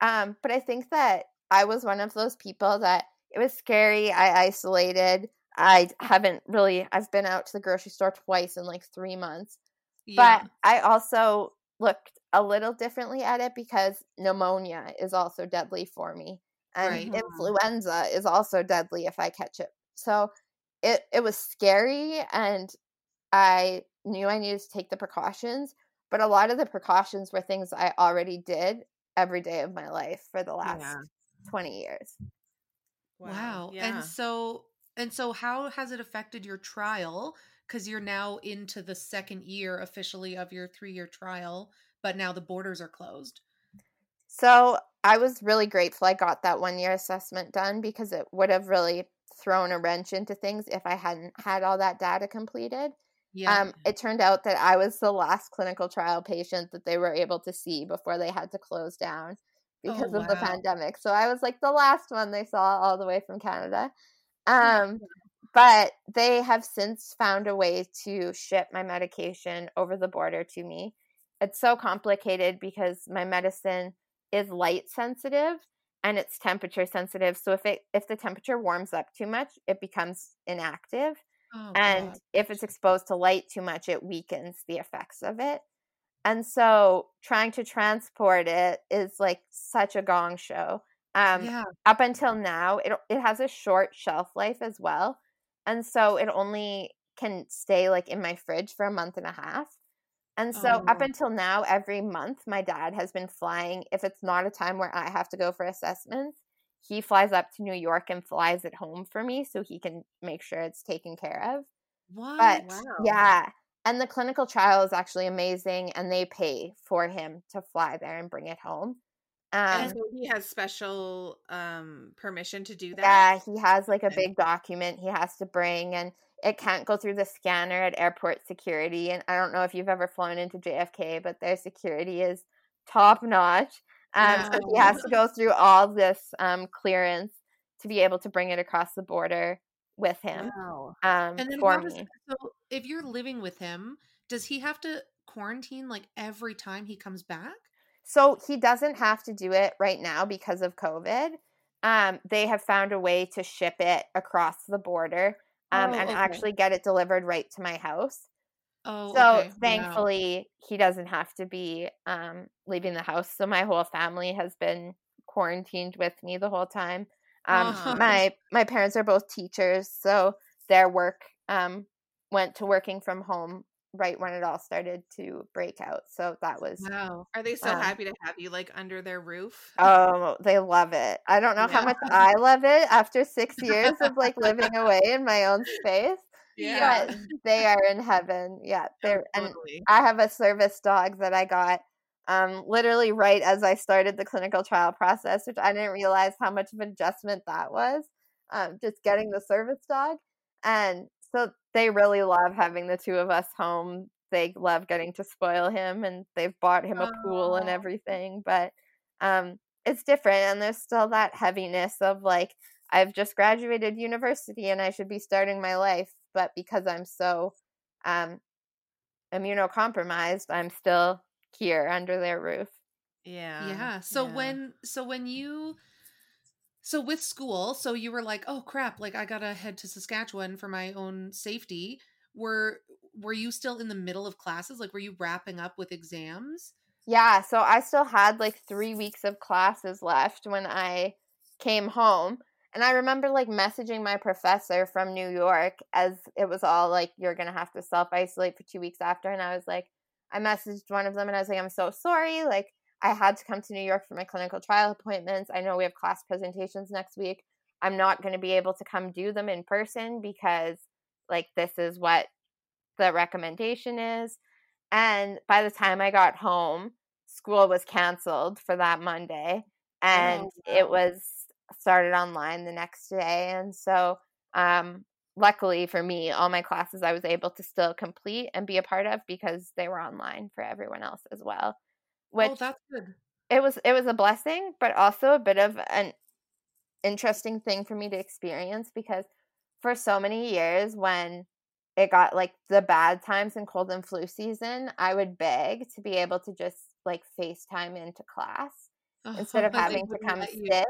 Um, but I think that I was one of those people that it was scary. I isolated. I haven't really I've been out to the grocery store twice in like three months. yeah. But I also looked a little differently at it because pneumonia is also deadly for me. And Right. Mm-hmm. influenza is also deadly if I catch it. So it it was scary and I knew I needed to take the precautions, but a lot of the precautions were things I already did every day of my life for the last Yeah. 20 years. Wow. Yeah. And so and so how has it affected your trial cuz you're now into the second year officially of your 3-year trial, but now the borders are closed. So I was really grateful I got that one year assessment done because it would have really thrown a wrench into things if I hadn't had all that data completed. Yeah. Um, it turned out that I was the last clinical trial patient that they were able to see before they had to close down because of the pandemic. So I was like the last one they saw all the way from Canada. Um, but they have since found a way to ship my medication over the border to me. It's so complicated because my medicine is light sensitive and it's temperature sensitive. So if it if the temperature warms up too much, it becomes inactive oh, and God. if it's exposed to light too much it weakens the effects of it and so trying to transport it is like such a gong show um yeah. up until now it it has a short shelf life as well and so it only can stay like in my fridge for a month and a half and so up Oh. until now every month my dad has been flying if it's not a time where i have to go for assessments he flies up to new york and flies it home for me so he can make sure it's taken care of What? but Wow. yeah and the clinical trial is actually amazing and they pay for him to fly there and bring it home um, and so he has special um permission to do that. yeah he has like a big document he has to bring and it can't go through the scanner at airport security and i don't know if you've ever flown into jfk but their security is top notch Um, so he has to go through all this um, clearance to be able to bring it across the border with him Wow. um, And then for does, me. so if you're living with him, does he have to quarantine like every time he comes back? So he doesn't have to do it right now because of COVID. Um, they have found a way to ship it across the border um, Oh, and okay. actually get it delivered right to my house. Oh, so okay. Wow. thankfully, he doesn't have to be um, leaving the house. So my whole family has been quarantined with me the whole time. Um, Oh. (laughs) my my parents are both teachers, so their work um, went to working from home right when it all started to break out. So that was Wow. Are they so Um, happy to have you like under their roof? Oh, they love it. I don't know how much I love it after six years of like (laughs) living away in my own space, Yeah. but (laughs) they are in heaven. Yeah, they're and totally. I have a service dog that I got um literally right as I started the clinical trial process, which I didn't realize how much of an adjustment that was. Um, just getting the service dog, and so they really love having the two of us home. They love getting to spoil him, and they've bought him a pool and everything. But um, it's different, and there's still that heaviness of like I've just graduated university and I should be starting my life, but because I'm so um, immunocompromised, I'm still here under their roof. Yeah. yeah. So yeah. when so when you so with school, so you were like, "Oh crap, like I got to head to Saskatchewan for my own safety." Were were you still in the middle of classes? Like were you wrapping up with exams? Yeah, so I still had like three weeks of classes left when I came home. And I remember like messaging my professor from New York as it was all like, you're going to have to self isolate for two weeks after. And I was like, I messaged one of them and I was like, I'm so sorry. Like, I had to come to New York for my clinical trial appointments. I know we have class presentations next week. I'm not going to be able to come do them in person because, like, this is what the recommendation is. And by the time I got home, school was canceled for that Monday and it was started online the next day. And so, um, luckily for me, all my classes I was able to still complete and be a part of because they were online for everyone else as well. Which oh, that's good. it was it was a blessing, but also a bit of an interesting thing for me to experience because for so many years when it got like the bad times in cold and flu season, I would beg to be able to just like FaceTime into class instead of having to come sit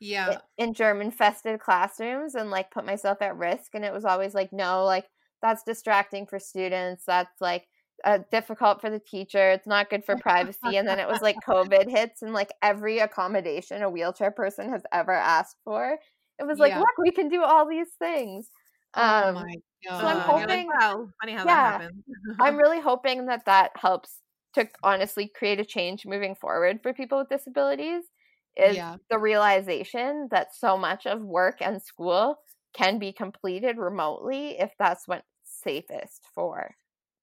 Yeah. in germ infested classrooms and like put myself at risk and it was always like no like that's distracting for students that's like uh, difficult for the teacher it's not good for privacy and then it was like (laughs) covid hits and like every accommodation a wheelchair person has ever asked for it was like Yeah. look we can do all these things oh um my god. so I'm you're like, hoping- wow, funny how Yeah. that happened. i'm (laughs) really hoping that that helps to honestly create a change moving forward for people with disabilities is Yeah. the realization that so much of work and school can be completed remotely if that's what's safest for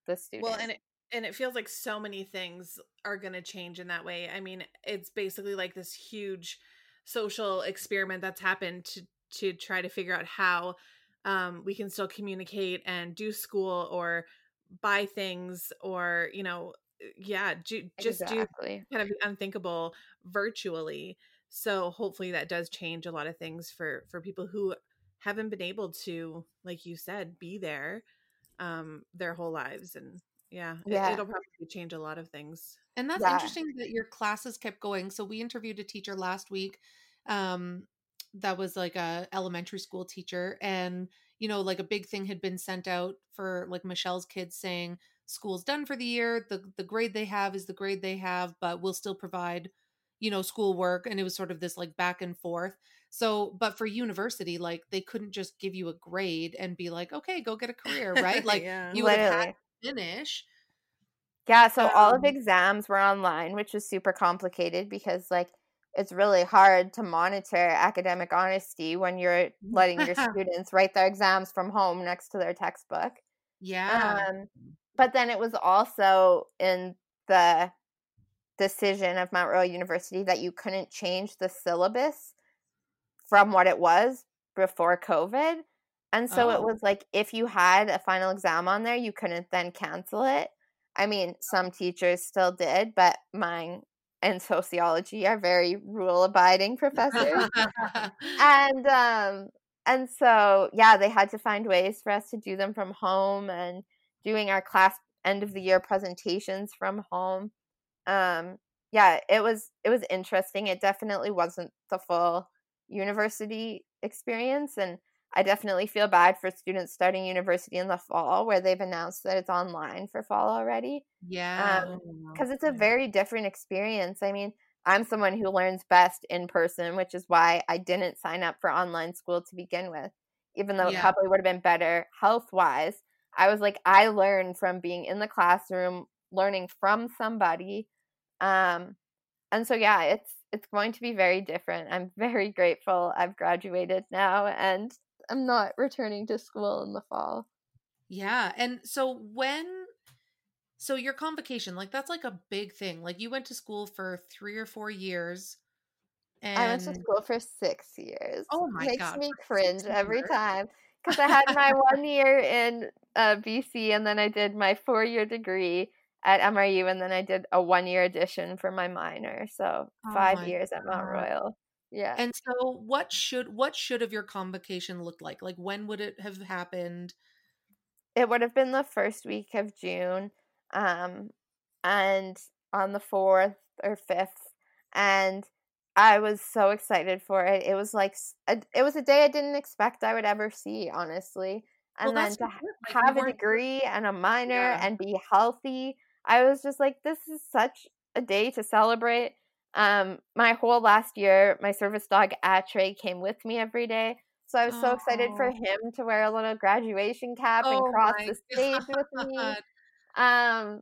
the student. Well, and it and it feels like so many things are going to change in that way. I mean, it's basically like this huge social experiment that's happened to to try to figure out how um, we can still communicate and do school or buy things or you know yeah do, just do kind of unthinkable virtually so hopefully that does change a lot of things for for people who haven't been able to like you said be there um their whole lives and yeah, it- Yeah. it'll probably change a lot of things And that's Yeah. interesting that your classes kept going. So we interviewed a teacher last week um that was like a elementary school teacher and you know like a big thing had been sent out for like Michelle's kids saying school's done for the year. The the grade they have is the grade they have, but we'll still provide you know schoolwork and it was sort of this like back and forth. So, but for university like they couldn't just give you a grade and be like, "Okay, go get a career," right? (laughs) Like yeah you would have had to finish. Yeah, so all of Um, exams were online, which was super complicated because like it's really hard to monitor academic honesty when you're letting your (laughs) students write their exams from home next to their textbook. Yeah. Um, but then it was also in the decision of Mount Royal University that you couldn't change the syllabus from what it was before COVID. And so it Oh. was like if you had a final exam on there, you couldn't then cancel it. I mean, some teachers still did, but mine and (laughs) sociology are very rule abiding professors. (laughs) and um and so yeah, they had to find ways for us to do them from home and doing our class end of the year presentations from home. Um yeah, it was it was interesting. It definitely wasn't the full university experience and I definitely feel bad for students starting university in the fall where they've announced that it's online for fall already. Yeah. Because um, it's a very different experience. I mean, I'm someone who learns best in person, which is why I didn't sign up for online school to begin with, even though yeah. it probably would have been better health wise. I was like, I learn from being in the classroom, learning from somebody. Um, and so, yeah, it's it's going to be very different. I'm very grateful I've graduated now and I'm not returning to school in the fall. Yeah. And so when so your convocation, like that's like a big thing. Like you went to school for 3 or 4 years. And I went to school for 6 years. Oh my Makes god. me cringe every time cuz I had my (laughs) 1 year in uh, BC and then I did my 4 year degree at MRU and then I did a 1 year addition for my minor. So, Oh 5 my years at Mount. Royal. Yeah. And so what should what should have your convocation looked like? Like when would it have happened? it would have been the first week of June, um, and on the fourth or fifth, and I was so excited for it. It was like a, it was a day I didn't expect I would ever see, honestly. Well, And then to ha- good. Like you have a degree and a minor yeah. and be healthy, I was just like, this is such a day to celebrate. Um, my whole last year, my service dog Atre came with me every day. So I was so excited for Oh. him to wear a little graduation cap and Oh cross the stage with me. Um,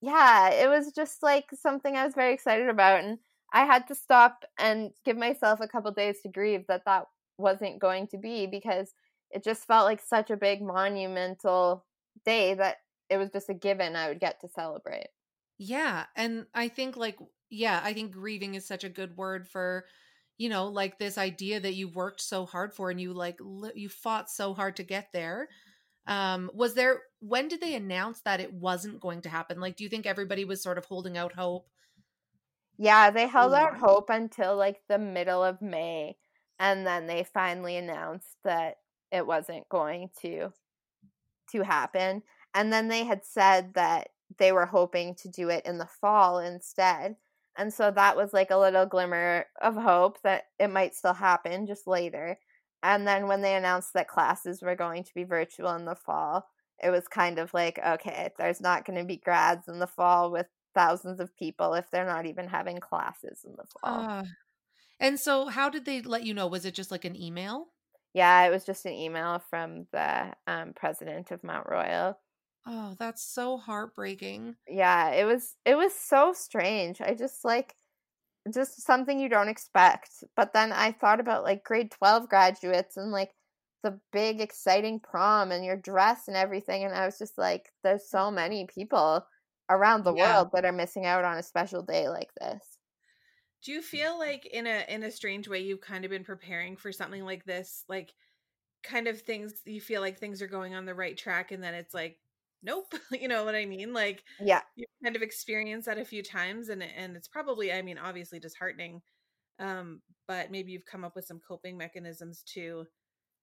yeah, it was just like something I was very excited about, and I had to stop and give myself a couple days to grieve that that wasn't going to be because it just felt like such a big monumental day that it was just a given I would get to celebrate. Yeah, and I think like yeah, I think grieving is such a good word for you know, like this idea that you worked so hard for and you like li- you fought so hard to get there. Um was there when did they announce that it wasn't going to happen? Like do you think everybody was sort of holding out hope? Yeah, they held out hope until like the middle of May, and then they finally announced that it wasn't going to to happen. And then they had said that they were hoping to do it in the fall instead. And so that was like a little glimmer of hope that it might still happen just later. And then when they announced that classes were going to be virtual in the fall, it was kind of like, okay, there's not going to be grads in the fall with thousands of people if they're not even having classes in the fall. Uh, and so how did they let you know? Was it just like an email? yeah, it was just an email from the um, president of Mount Royal. Oh, that's so heartbreaking. Yeah, it was it was so strange. I just like just something you don't expect. But then I thought about like grade 12 graduates and like the big exciting prom and your dress and everything and I was just like there's so many people around the Yeah. world that are missing out on a special day like this. Do you feel like in a in a strange way you've kind of been preparing for something like this? Like kind of things you feel like things are going on the right track and then it's like nope. (laughs) you know what I mean? Like Yeah. you've kind of experienced that a few times and and it's probably I mean obviously disheartening. Um but maybe you've come up with some coping mechanisms to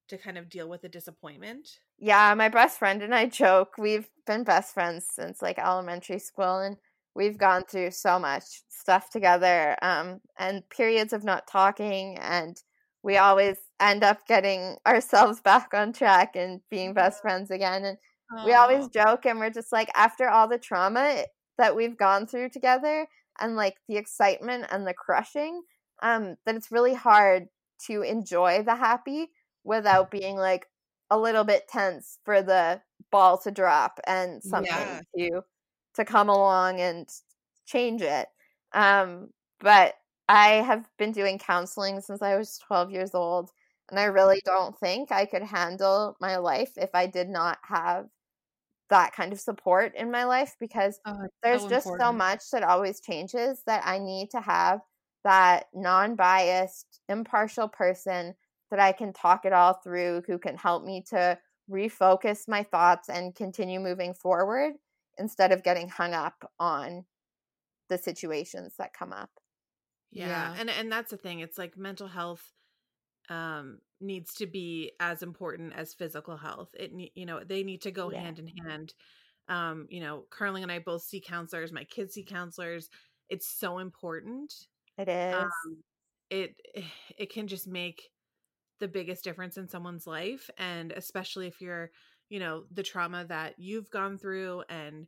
to kind of deal with the disappointment. Yeah, my best friend and I joke. We've been best friends since like elementary school and we've gone through so much stuff together um and periods of not talking and we always end up getting ourselves (laughs) back on track and being best friends again and we always joke and we're just like after all the trauma that we've gone through together and like the excitement and the crushing um that it's really hard to enjoy the happy without being like a little bit tense for the ball to drop and something Yeah. to to come along and change it um but i have been doing counseling since i was 12 years old and i really don't think i could handle my life if i did not have that kind of support in my life because Oh, there's so just so much that always changes that I need to have that non biased, impartial person that I can talk it all through, who can help me to refocus my thoughts and continue moving forward instead of getting hung up on the situations that come up. Yeah. Yeah. And and that's the thing. It's like mental health um needs to be as important as physical health. It you know, they need to go Yeah. hand in hand. Um, you know, Carling and I both see counselors, my kids see counselors. It's so important. It is. Um, it (sighs) it can just make the biggest difference in someone's life and especially if you're, you know, the trauma that you've gone through and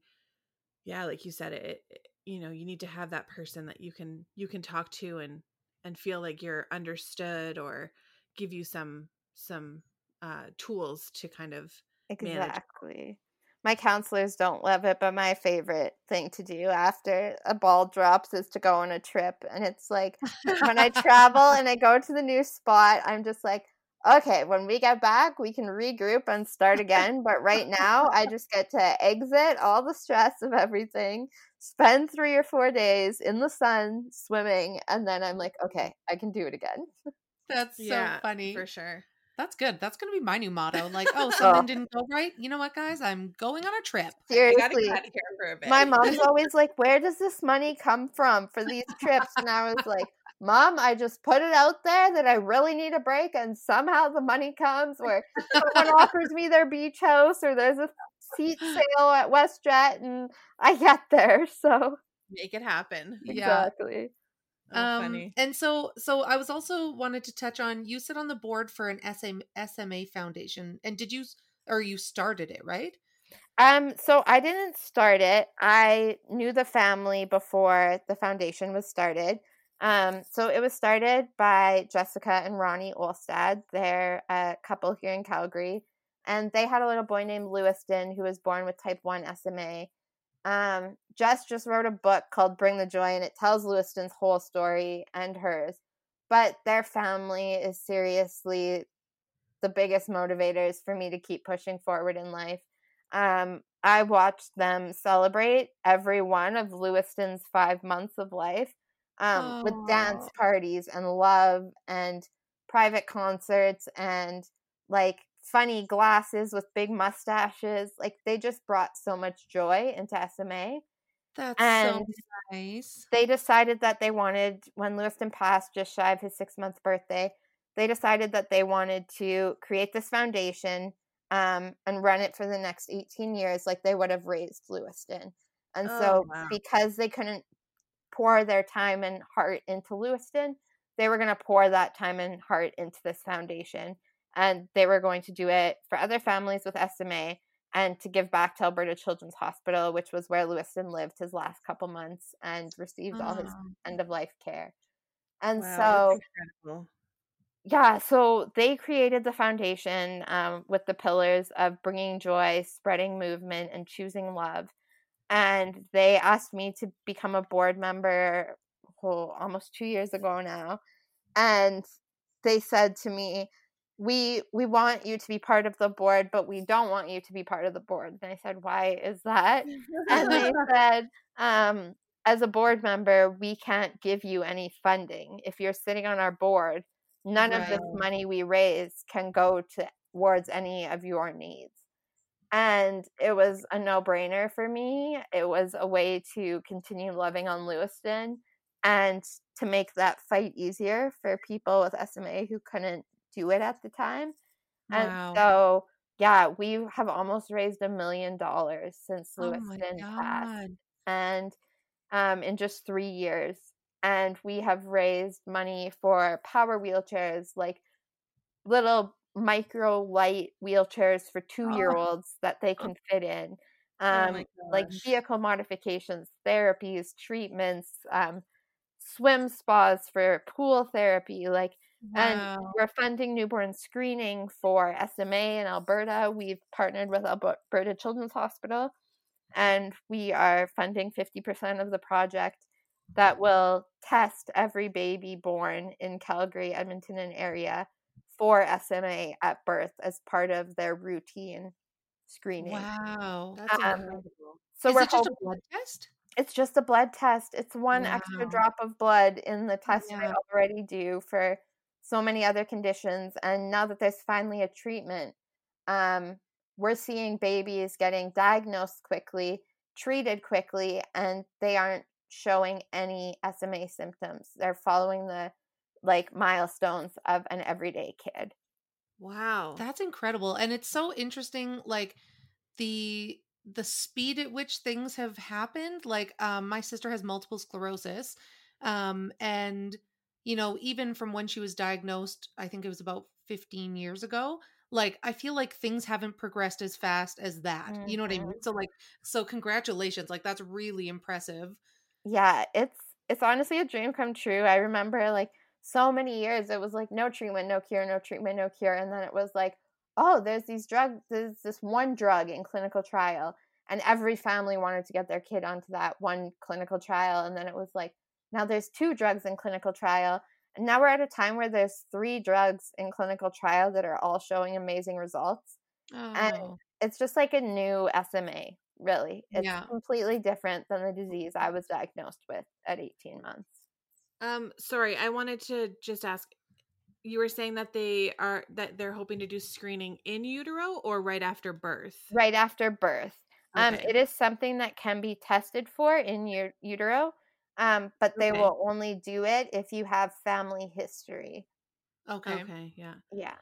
yeah, like you said it, it you know, you need to have that person that you can you can talk to and and feel like you're understood or give you some some uh tools to kind of manage. Exactly. My counselors don't love it, but my favorite thing to do after a ball drops is to go on a trip. And it's like when I travel (laughs) and I go to the new spot, I'm just like, okay, when we get back, we can regroup and start again. But right now, I just get to exit all the stress of everything, spend three or four days in the sun swimming, and then I'm like, okay, I can do it again. That's so funny. for sure. That's good. That's gonna be my new motto. Like, oh, (laughs) something didn't go right. You know what, guys? I'm going on a trip. I gotta Seriously. get out of here for a bit. My mom's (laughs) always like, Where does this money come from for these trips? And I was like, Mom, I just put it out there that I really need a break, and somehow the money comes, or someone offers me their beach house, or there's a seat sale at WestJet, and I get there. So, make it happen. Yeah. Oh, um, funny. and so, so I was also wanted to touch on. You sit on the board for an SM, SMA foundation, and did you, or you started it, right? Um, so I didn't start it. I knew the family before the foundation was started. Um, so it was started by Jessica and Ronnie Olstad. They're a couple here in Calgary, and they had a little boy named Lewiston who was born with type one SMA. Um, Jess just wrote a book called Bring the Joy, and it tells Lewiston's whole story and hers. But their family is seriously the biggest motivators for me to keep pushing forward in life. Um, I watched them celebrate every one of Lewiston's five months of life um, with dance parties and love and private concerts and like funny glasses with big mustaches. Like they just brought so much joy into SMA. That's And- so nice. They decided that they wanted, when Lewiston passed just shy of his six month birthday, they decided that they wanted to create this foundation um, and run it for the next 18 years like they would have raised Lewiston. And Oh, so, wow. because they couldn't pour their time and heart into Lewiston, they were going to pour that time and heart into this foundation. And they were going to do it for other families with SMA and to give back to Alberta Children's Hospital, which was where Lewiston lived his last couple months and received all his end of life care. And Wow, so, yeah, so they created the foundation um, with the pillars of bringing joy, spreading movement, and choosing love. And they asked me to become a board member oh, almost two years ago now. And they said to me, we we want you to be part of the board, but we don't want you to be part of the board. And I said, why is that? and they (laughs) said, um, as a board member, we can't give you any funding. If you're sitting on our board, none of this money we raise can go towards any of your needs. And it was a no brainer for me. It was a way to continue loving on Lewiston and to make that fight easier for people with SMA who couldn't do it at the time. Wow. And so, yeah, we have almost raised a million dollars since oh passed and um, in just three years. And we have raised money for power wheelchairs, like little micro light wheelchairs for two year olds that they can fit in. Oh Um, my like vehicle modifications, therapies, treatments, um, swim spas for pool therapy. Like, and we're funding newborn screening for SMA in Alberta. We've partnered with Alberta Children's Hospital, and we are funding 50% of the project that will test every baby born in Calgary, Edmonton, and area for SMA at birth as part of their routine screening. Wow. That's um, incredible. So Is we're it just hoping a blood test? It's just a blood test. It's one extra drop of blood in the test we Yeah. already do for so many other conditions. And now that there's finally a treatment, um, we're seeing babies getting diagnosed quickly, treated quickly, and they aren't showing any SMA symptoms. They're following the like milestones of an everyday kid. Wow. That's incredible. And it's so interesting like the the speed at which things have happened. Like um my sister has multiple sclerosis. Um and you know, even from when she was diagnosed, I think it was about 15 years ago, like I feel like things haven't progressed as fast as that. You know what I mean? So like so congratulations. Like that's really impressive. Yeah, it's it's honestly a dream come true. I remember like so many years it was like no treatment, no cure, no treatment, no cure, and then it was like, oh, there's these drugs, there's this one drug in clinical trial, and every family wanted to get their kid onto that one clinical trial, and then it was like, now there's two drugs in clinical trial, and now we're at a time where there's three drugs in clinical trial that are all showing amazing results. Oh. It's just like a new SMA, really. It's Yeah. completely different than the disease I was diagnosed with at 18 months. Um, sorry, I wanted to just ask. You were saying that they are that they're hoping to do screening in utero or right after birth. Right after birth. Um, it is something that can be tested for in your utero, um, but they Okay. will only do it if you have family history. Okay. Okay, yeah. Yeah.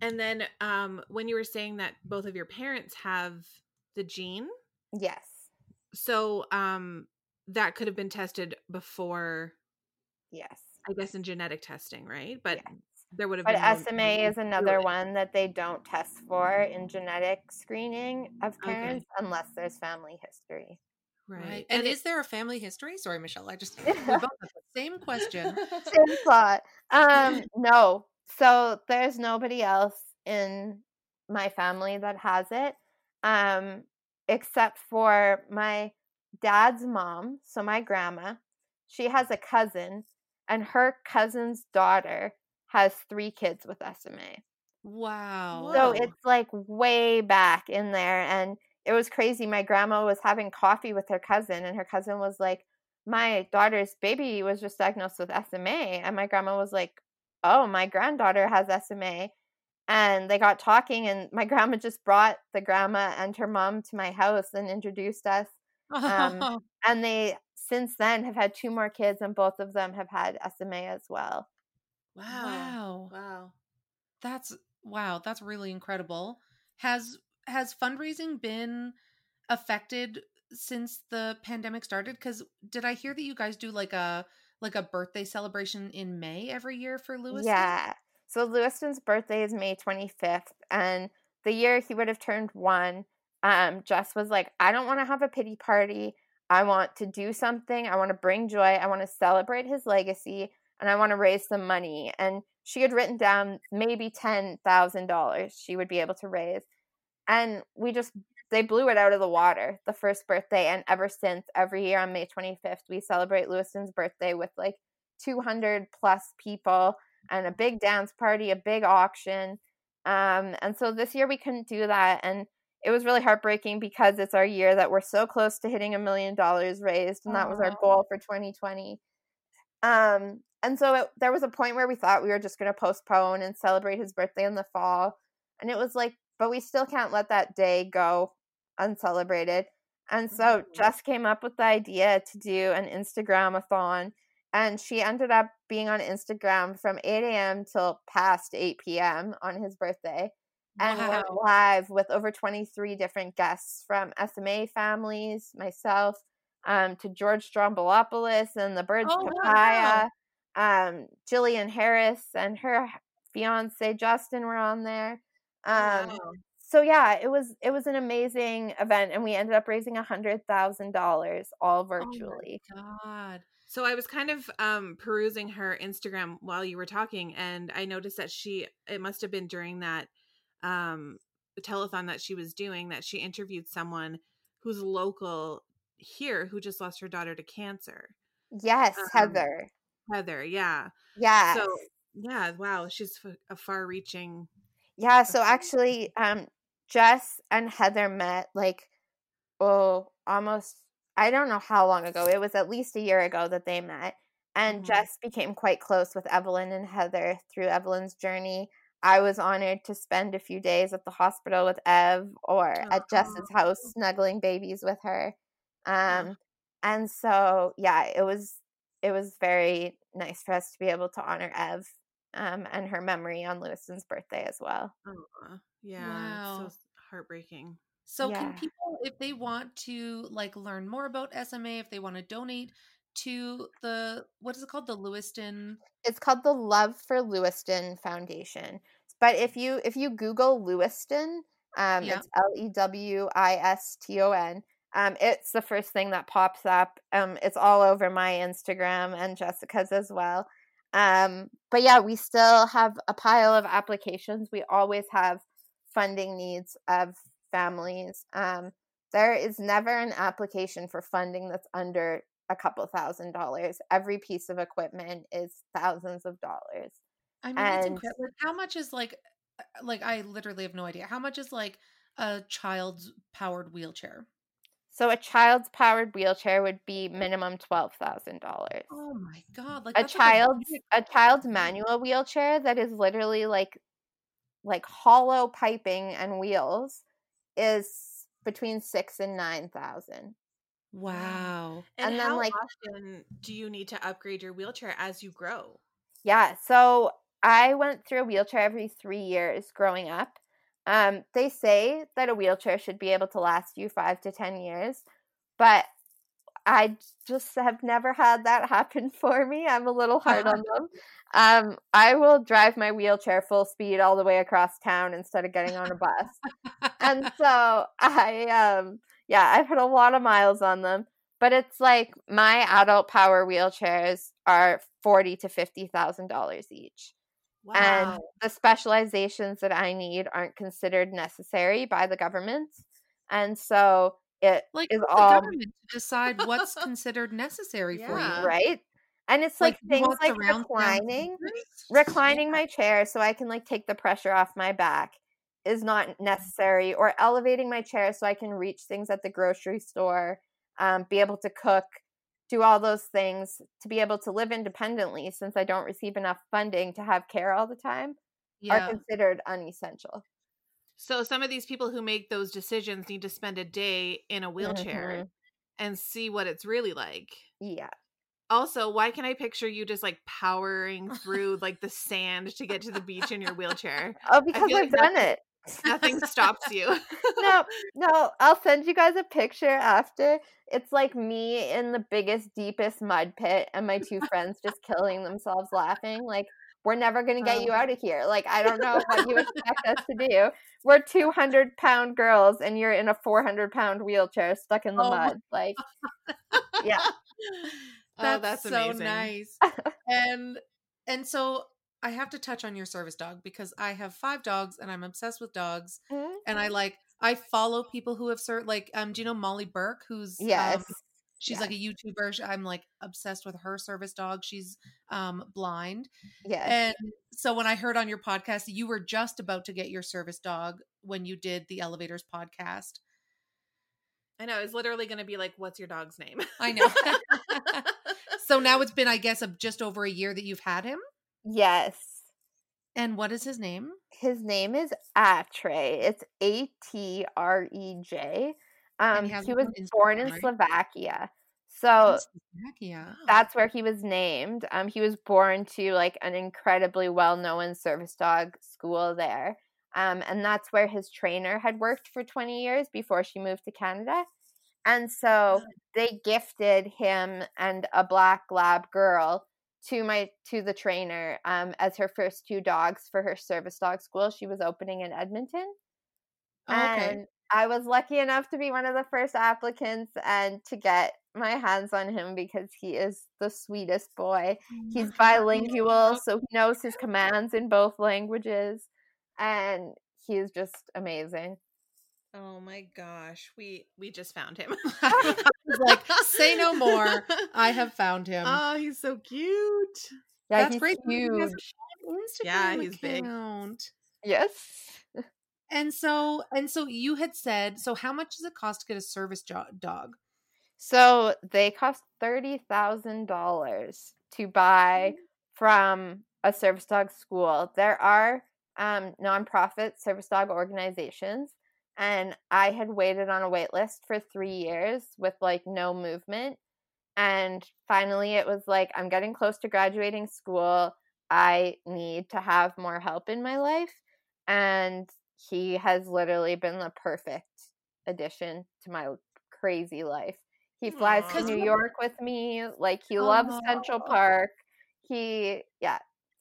And then um when you were saying that both of your parents have the gene, Yes. so um that could have been tested before Yes. I guess in genetic testing, right? But Yes. There would have But been no SMA way is another one that they don't test for in genetic screening of Okay. parents unless there's family history. Right. Right. And, it- is there a family history? Sorry, Michelle. I just (laughs) we both have the same question. Same thought. Um, (laughs) no. So there's nobody else in my family that has it, um, except for my dad's mom. So my grandma, she has a cousin, and her cousin's daughter has three kids with SMA. Wow. So it's like way back in there. And it was crazy. My grandma was having coffee with her cousin, and her cousin was like, My daughter's baby was just diagnosed with SMA. And my grandma was like, Oh, my granddaughter has SMA. And they got talking, and my (laughs) grandma just brought the grandma and her mom to my house and introduced us. um, (laughs) And they, since then, have had two more kids, and both of them have had SMA as well. Wow. wow. Wow. That's wow, that's really incredible. Has has fundraising been affected since the pandemic started? Cuz did I hear that you guys do like a like a birthday celebration in May every year for Lewis? Yeah. So Lewiston's birthday is May 25th, and the year he would have turned one, um, Jess was like, I don't want to have a pity party. I want to do something. I want to bring joy. I want to celebrate his legacy, and I want to raise some money. And she had written down maybe $10,000 she would be able to raise. And we just, they blew it out of the water the first birthday. And ever since, every year on May 25th, we celebrate Lewiston's birthday with like 200 plus people and a big dance party, a big auction. Um, and so this year we couldn't do that. And it was really heartbreaking because it's our year that we're so close to hitting a million dollars raised. And that was our goal for 2020. Um, and so it, there was a point where we thought we were just going to postpone and celebrate his birthday in the fall. And it was like, but we still can't let that day go uncelebrated. And so Mhm. Jess came up with the idea to do an Instagram a thon. And she ended up being on Instagram from 8 a.m. till past 8 p.m. on his birthday and went live with over 23 different guests from SMA families, myself, um, to George Stroumboulopoulos and the Birds Oh, Papaya. Um, Jillian Harris and her fiance Justin were on there. Um, Wow. so yeah, it was it was an amazing event, and we ended up raising a hundred thousand dollars all virtually. God. So I was kind of um perusing her Instagram while you were talking and I noticed that she it must have been during that um telethon that she was doing that she interviewed someone who's local here who just lost her daughter to cancer. yes, Um, Heather. Heather, yeah. Yeah. So yeah, wow, she's a far-reaching Yeah, so actually, um, Jess and Heather met like, oh, almost, I don't know how long ago. It was at least a year ago that they met. And Mhm. Jess became quite close with Evelyn and Heather through Evelyn's journey. I was honored to spend a few days at the hospital with Ev or at Jess's house snuggling babies with her. Um, and so yeah, it was it was very nice for us to be able to honor Ev um, and her memory on Lewiston's birthday as well. Aw, yeah, Wow. it's so heartbreaking. So can people if they want to like learn more about SMA, if they want to donate to the what is it called? The Lewiston It's called the Love for Lewiston Foundation. But if you if you Google Lewiston, um, Yeah. it's L E W I S T O N. Um, it's the first thing that pops up. Um, it's all over my Instagram and Jessica's as well. Um, but yeah, we still have a pile of applications. We always have funding needs of families. Um, there is never an application for funding that's under a couple thousand dollars. Every piece of equipment is thousands of dollars. I mean, it's incredible. How much is like, uh, like I literally have no idea. How much is like a child's powered wheelchair? So a child's powered wheelchair would be minimum twelve thousand dollars. Oh my god! Like A that's like child's big- a child's manual wheelchair that is literally like like hollow piping and wheels is between six and nine thousand. wow. And, And then, how like- often do you need to upgrade your wheelchair as you grow? Yeah, so I went through a wheelchair every three years growing up. Um, they say that a wheelchair should be able to last you five to ten years, but I just have never had that happen (laughs) for me. I'm a little hard on (laughs) them. Um, I will drive my wheelchair full speed all the way across town instead of getting on a bus. and (laughs) so I um yeah, I've had a lot of miles on them. But it's like my adult power wheelchairs are forty to fifty thousand dollars each. And the specializations that I need aren't considered necessary by the government. And so it Like is the all government to decide what's (laughs) considered necessary for you. right. And it's like, you things like reclining, reclining my chair so I can like take the pressure off my back is not necessary, or elevating my chair so I can reach things at the grocery store, um, be able to cook, do all those things to be able to live independently since I don't receive enough funding to have care all the time Yeah. are considered unessential. So some of these people who make those decisions need to spend a day in a wheelchair Mhm. and see what it's really like. Yeah. Also, why can I picture you just like powering (laughs) through like the sand to get to the beach in your wheelchair? Oh, because I've like done it. Nothing stops you. (laughs) no, no, I'll send you guys a picture after. It's like me in the biggest, deepest mud pit, and my two friends just killing themselves laughing. Like, we're never going to get you Oh. out of here. Like, I don't know what you (laughs) expect us to do. We're 200 pound girls, and you're in a 400 pound wheelchair stuck in the Oh mud. Like, yeah. (laughs) oh, that's so amazing. nice. and and so I have to touch on your service dog because I have five dogs and I'm obsessed with dogs. Mhm. And I like I follow people who have served like um do you know Molly Burke who's Yes. um, she's like a YouTuber. I'm like obsessed with her service dog. She's um blind. Yes. And so when I heard on your podcast you were just about to get your service dog when you did the elevators podcast. I know. It's literally going to be like, what's your dog's name? I know. (laughs) (laughs) so now it's been I guess of just over a year that you've had him. Yes. And what is his name? His name is Atrej. It's A T R E J. Um, he was born in? Slovakia. So Yeah. that's where he was named. Um, he was born to like an incredibly well known service dog school there. Um, and that's where his trainer had worked for 20 years before she moved to Canada. And so they gifted him and a black lab girl to my to the trainer um, as her first two dogs for her service dog school she was opening in Edmonton. Oh, okay. And I was lucky enough to be one of the first applicants and to get my hands on him because he is the sweetest boy. He's bilingual, so he knows his (laughs) commands in both languages. And he's just amazing. Oh my gosh. We we just found him. (laughs) (laughs) I was like, say no more. I have found him. Oh, he's so cute. Yeah, That's he's great. that he has huge. an Instagram Yeah, he's big. account. Yes. And so, and so you had said, so how much does it cost to get a service jo- dog? So they cost thirty thousand dollars to buy from a service dog school. There are um, nonprofit service dog organizations, and I had waited on a wait list for three years with like no movement. And finally, it was like, I'm getting close to graduating school. I need to have more help in my life. And he has literally been the perfect addition to my crazy life. He flies Aw. to New York with me. Like, he loves Central. Park. He, yeah,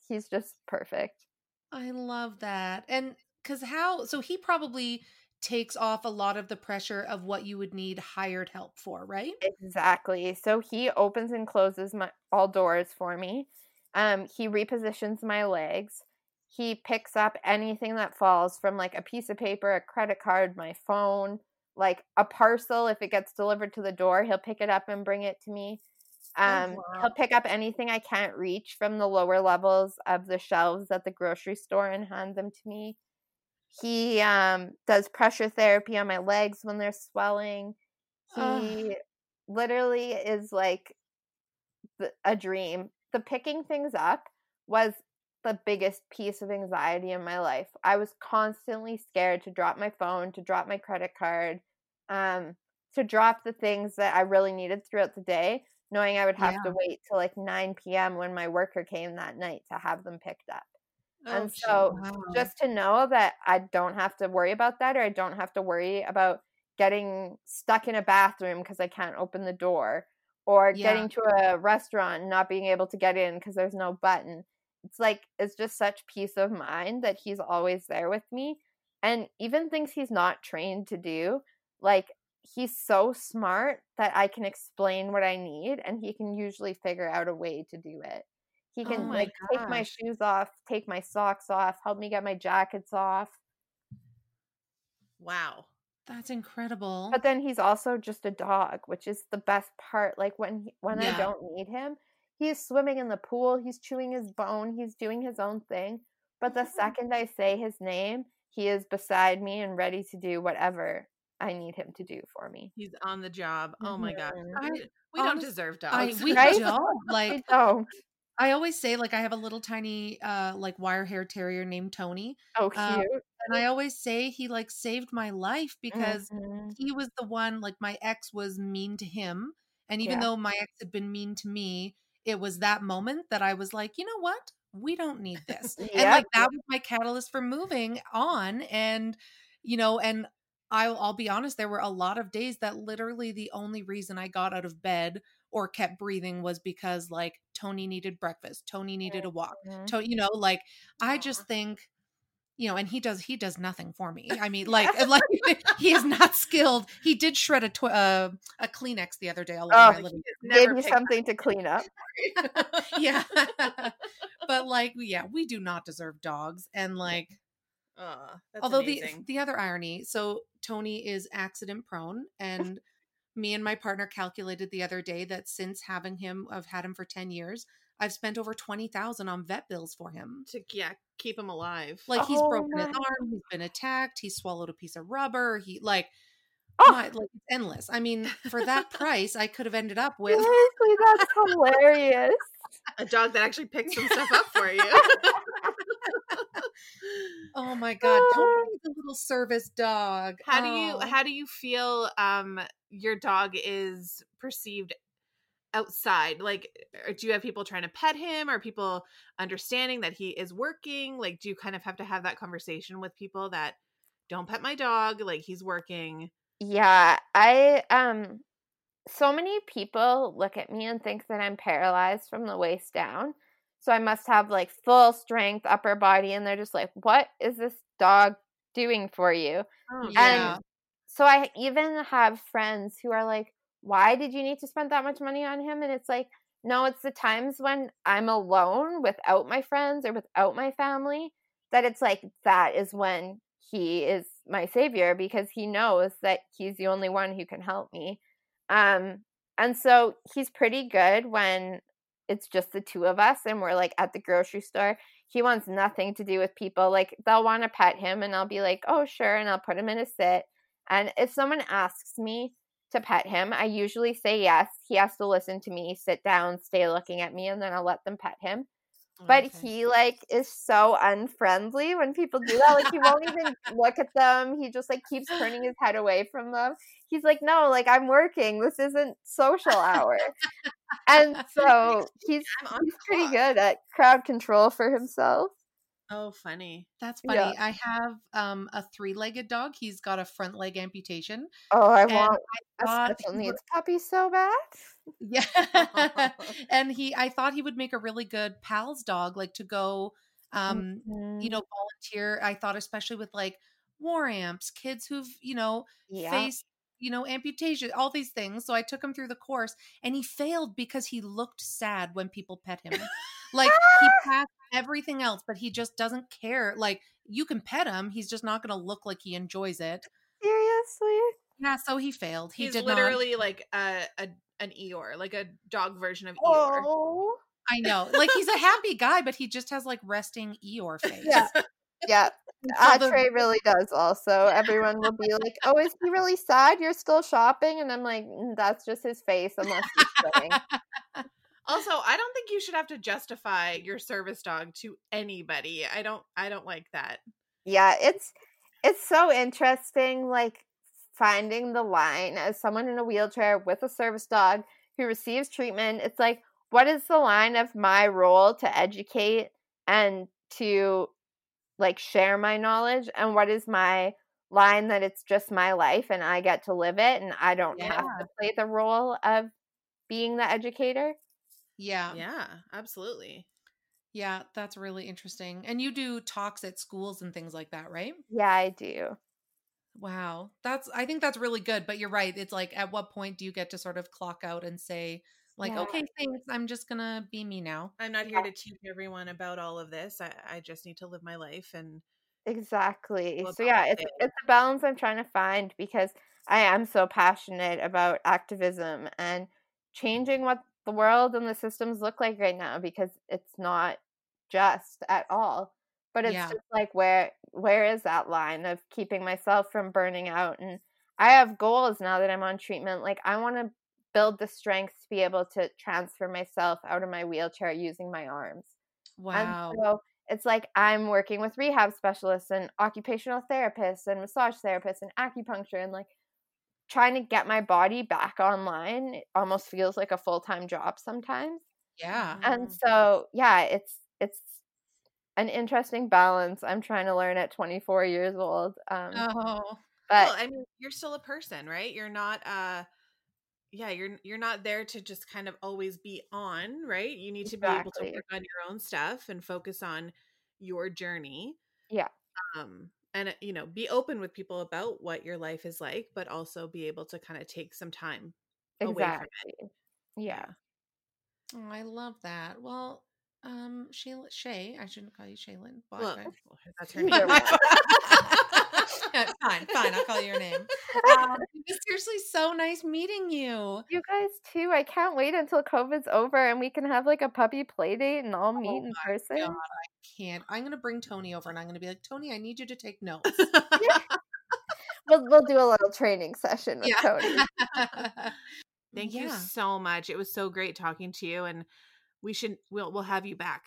he's just perfect. I love that. And because how, so he probably takes off a lot of the pressure of what you would need hired help for, right? Exactly. So he opens and closes my all doors for me. Um, he repositions my legs. He picks up anything that falls from like a piece of paper, a credit card, my phone, like a parcel. If it gets delivered to the door, he'll pick it up and bring it to me. Um, wow. he'll pick up anything I can't reach from the lower levels of the shelves at the grocery store and hand them to me. He um, does pressure therapy on my legs when they're swelling. Ugh. He literally is like a dream. The picking things up was the biggest piece of anxiety in my life. I was constantly scared to drop my phone, to drop my credit card, um, to drop the things that I really needed throughout the day, knowing I would have to wait till like 9 p.m. when my worker came that night to have them picked up. Oh, and Oh, so Wow. just to know that I don't have to worry about that or I don't have to worry about getting stuck in a bathroom because I can't open the door or Yeah. getting to a restaurant and not being able to get in because there's no button. It's like it's just such peace of mind that he's always there with me and even things he's not trained to do like he's so smart that I can explain what I need and he can usually figure out a way to do it. He Oh can my like take my shoes off, take my socks off, help me get my jackets off. wow. That's incredible. But then he's also just a dog, which is the best part. Like when he, when Yeah. I don't need him, he's swimming in the pool, he's chewing his bone, he's doing his own thing. But the second I say his name, he is beside me and ready to do whatever I need him to do for me. He's on the job. Oh my god. Mhm. I- We, we don't honest- deserve I, dogs. we Right? don't like (laughs) I don't. I always say like I have a little tiny uh like wire hair terrier named Tony Oh, cute. Um, and I always say he like saved my life because Mhm. he was the one like my ex was mean to him and even Yeah. though my ex had been mean to me it was that moment that I was like you know what we don't need this (laughs) and like that was my catalyst for moving on and you know and I'll, I'll be honest there were a lot of days that literally the only reason I got out of bed or kept breathing was because like Tony needed breakfast Tony needed a walk Mhm. to you know like I just think you know and he does he does nothing for me I mean like (laughs) like (laughs) he is not skilled he did shred a tw- uh, a Kleenex the other day all over Oh, my living (laughs) Gave you picked something to clean up. yeah but like yeah we do not deserve dogs and like although amazing. the the other irony so Tony is accident prone and me and my partner calculated the other day that since having him I've had him for 10 years I've spent over 20,000 on vet bills for him to yeah, keep him alive. like he's Oh broken his arm he's been attacked he swallowed a piece of rubber he like Oh. my, like it's endless i mean for that (laughs) price i could have ended up with Seriously, that's hilarious. a dog that actually picks some stuff up for you. (laughs) (laughs) (laughs) oh my god tony's a little service dog how do you Oh. how do you feel um your dog is perceived outside like do you have people trying to pet him or people understanding that he is working like do you kind of have to have that conversation with people that don't pet my dog like he's working Yeah, I um so many people look at me and think that I'm paralyzed from the waist down. So I must have like full strength upper body and they're just like, "What is this dog doing for you?" oh yeah So I even have friends who are like, "Why did you need to spend that much money on him?" And it's like, "No, it's the times when I'm alone without my friends or without my family that it's like that is when he is my savior because he knows that he's the only one who can help me." Um and so he's pretty good when it's just the two of us and we're like at the grocery store. He wants nothing to do with people. Like they'll want to pet him and I'll be like, "Oh, sure." And I'll put him in a sit. And if someone asks me to pet him, I usually say yes. He has to listen to me, sit down, stay looking at me, and then I'll let them pet him. but Okay. he like is so unfriendly when people do that. Like he won't even look at them. He just like keeps turning his head away from them. He's like, no, like I'm working. This isn't social hour. And (laughs) so he's he's pretty good at crowd control for himself. Oh, funny. That's Yeah. funny. I have um a three-legged dog. He's got a front leg amputation. Oh, I want a thought special needs puppy so bad. Yeah. (laughs) (laughs) and he I thought he would make a really good pals dog like to go um you Mhm. know volunteer. I thought especially with like war amps, kids who've, you know, yeah. faced you know amputation, all these things. So I took him through the course and he failed because he looked sad when people pet him. like he (laughs) passed everything else but he just doesn't care. Like you can pet him, he's just not going to look like he enjoys it. Seriously. Yeah, so he failed. He He's did not literally like a, a an Eeyore, like a dog version of Eeyore. Oh. I know. Like he's a happy guy, but he just has like resting Eeyore (laughs) face. Yeah. Yeah. Uh, the- Trey really does also. Everyone will be like, "Oh, is he really (laughs) sad? You're still shopping?" And I'm like, "Mm, "That's just his face, unless he's sitting." (laughs) Also, I don't think you should have to justify your service dog to anybody. I don't I don't like that. yeah, it's it's so interesting, like finding the line as someone in a wheelchair with a service dog who receives treatment. It's like, what is the line of my role to educate and to like share my knowledge, and what is my line that it's just my life and I get to live it and I don't have to play the role of being the educator. Yeah. Yeah, absolutely. Yeah, that's really interesting. And you do talks at schools and things like that, right? Yeah, I do. Wow. That's I think that's really good, but you're right. It's like at what point do you get to sort of clock out and say like, Yeah. "Okay, thanks. I'm just to be me now." I'm not here to teach everyone about all of this. I, I just need to live my life and Exactly. So yeah, it's it. it's a balance I'm trying to find because I am so passionate about activism and changing what the world and the systems look like right now because it's not just at all. But it's Yeah. just like where where is that line of keeping myself from burning out and I have goals now that I'm on treatment. Like I want to build the strength to be able to transfer myself out of my wheelchair using my arms. Wow. And so it's like I'm working with rehab specialists and occupational therapists and massage therapists and acupuncture and like trying to get my body back online. It almost feels like a full time job sometimes. yeah. And so yeah, it's it's an interesting balance I'm trying to learn at 24 years old. Um, Oh. but well, I mean, you're still a person, right? You're not uh yeah, you're you're not there to just kind of always be on, right? You need to be able to work on your own stuff and focus on your journey. Yeah. Um and uh, you know, be open with people about what your life is like, but also be able to kind of take some time away from it. Yeah. Oh, I love that. Well, um, Shayla, Shay, I shouldn't call you Shaylin. Why- Well, that's her (laughs) name. (laughs) Fine, fine. I'll call you your name. Um, (laughs) it was seriously so nice meeting you. You guys too. I can't wait until COVID's over and we can have like a puppy play date and all meet Oh in person. God, I can't. I'm gonna bring Tony over and I'm gonna be like, Tony, I need you to take notes. We'll we'll do a little training session with Yeah. Cody. (laughs) Thank you so much. It was so great talking to you and we should we'll we'll have you back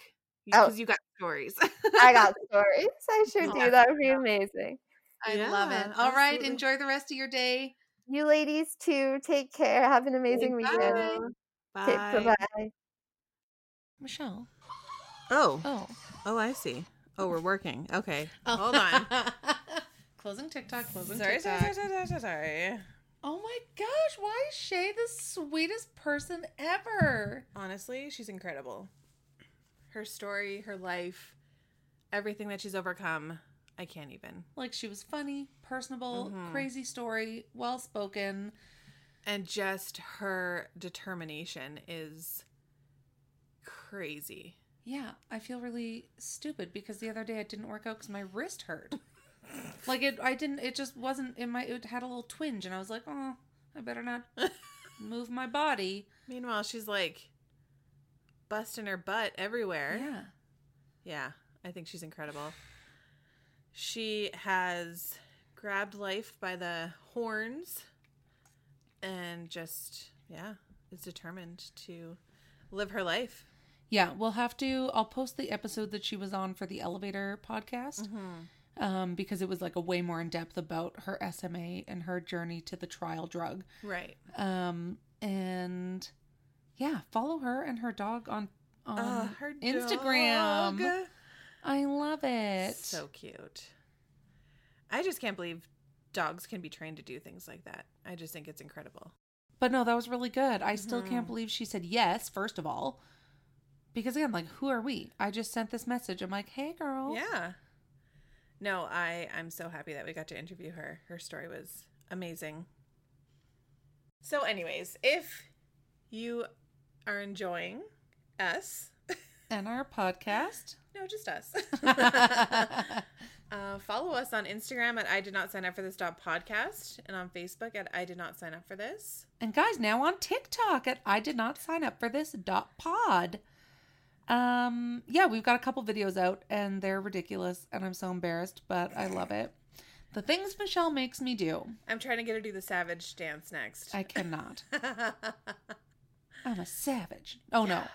Oh. because you got stories. I got stories. I sure Yeah. (laughs) do. That would be amazing. I love it. Yeah, All right, absolutely. enjoy the rest of your day. You ladies too. Take care. Have an amazing Bye. weekend. Okay, Bye. bye. Michelle. Oh, Oh. oh, I see. Oh, we're working. Okay, Oh. hold on. (laughs) closing TikTok. Closing sorry, TikTok. sorry, sorry, sorry, sorry, sorry. Oh my gosh, why is Shay the sweetest person ever? Honestly, she's incredible. Her story, her life, everything that she's overcome. I can't even. Like she was funny, personable, Mhm. crazy story, well spoken. And just her determination is crazy. Yeah, I feel really stupid because the other day it didn't work out because my wrist hurt. (laughs) like it, I didn't. It just wasn't in my. It had a little twinge, and I was like, oh, I better not (laughs) move my body. Meanwhile, she's like busting her butt everywhere. Yeah. Yeah, I think she's incredible. She has grabbed life by the horns and just, yeah, is determined to live her life. Yeah, we'll have to. I'll post the episode that she was on for the elevator podcast Mm-hmm. um, because it was like a way more in depth about her SMA and her journey to the trial drug. Right. Um, and yeah, follow her and her dog on on Uh, her Instagram. dog. I love it. So cute. I just can't believe dogs can be trained to do things like that. I just think it's incredible. But no, that was really good. I still can't Mhm. believe she said yes, first of all. Because again, like, who are we? I just sent this message. I'm like, hey, girl. Yeah. No, I I'm so happy that we got to interview her. Her story was amazing. So anyways, if you are enjoying us, And our podcast. no, just us. (laughs) (laughs) uh, follow us on Instagram at I did not sign up for this dot podcast and on Facebook at I did not sign up for this. and guys, now on TikTok at I did not sign up for this dot pod. Um, yeah, we've got a couple videos out and they're ridiculous and I'm so embarrassed, but I love it. The things Michelle makes me do. I'm trying to get her to do the savage dance next. I cannot. I'm a savage. Oh no. (laughs)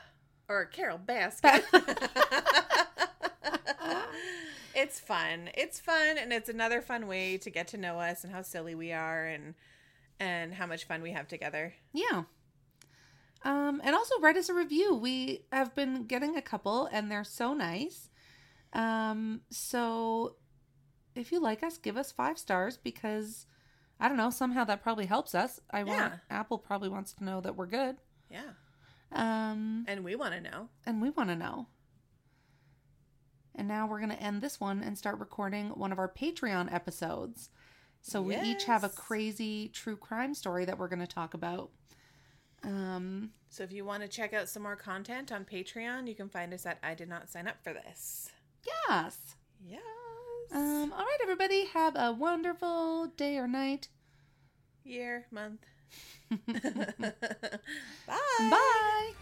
or Carole Baskin. (laughs) (laughs) it's fun. It's fun and it's another fun way to get to know us and how silly we are and and how much fun we have together. Yeah. Um, and also write us a review. We have been getting a couple and they're so nice. Um, so if you like us, give us five stars because I don't know, somehow that probably helps us. I want Yeah. Apple probably wants to know that we're good. Yeah. Um, And we want to know. and we want to know. And now we're going to end this one and start recording one of our Patreon episodes. So we each have a crazy true crime story that we're going to talk about. Um, So if you want to check out some more content on Patreon, you can find us at I did not sign up for this. yes. Yes. Um, all right, everybody, have a wonderful day or night. Year, month. (laughs) Bye. Bye.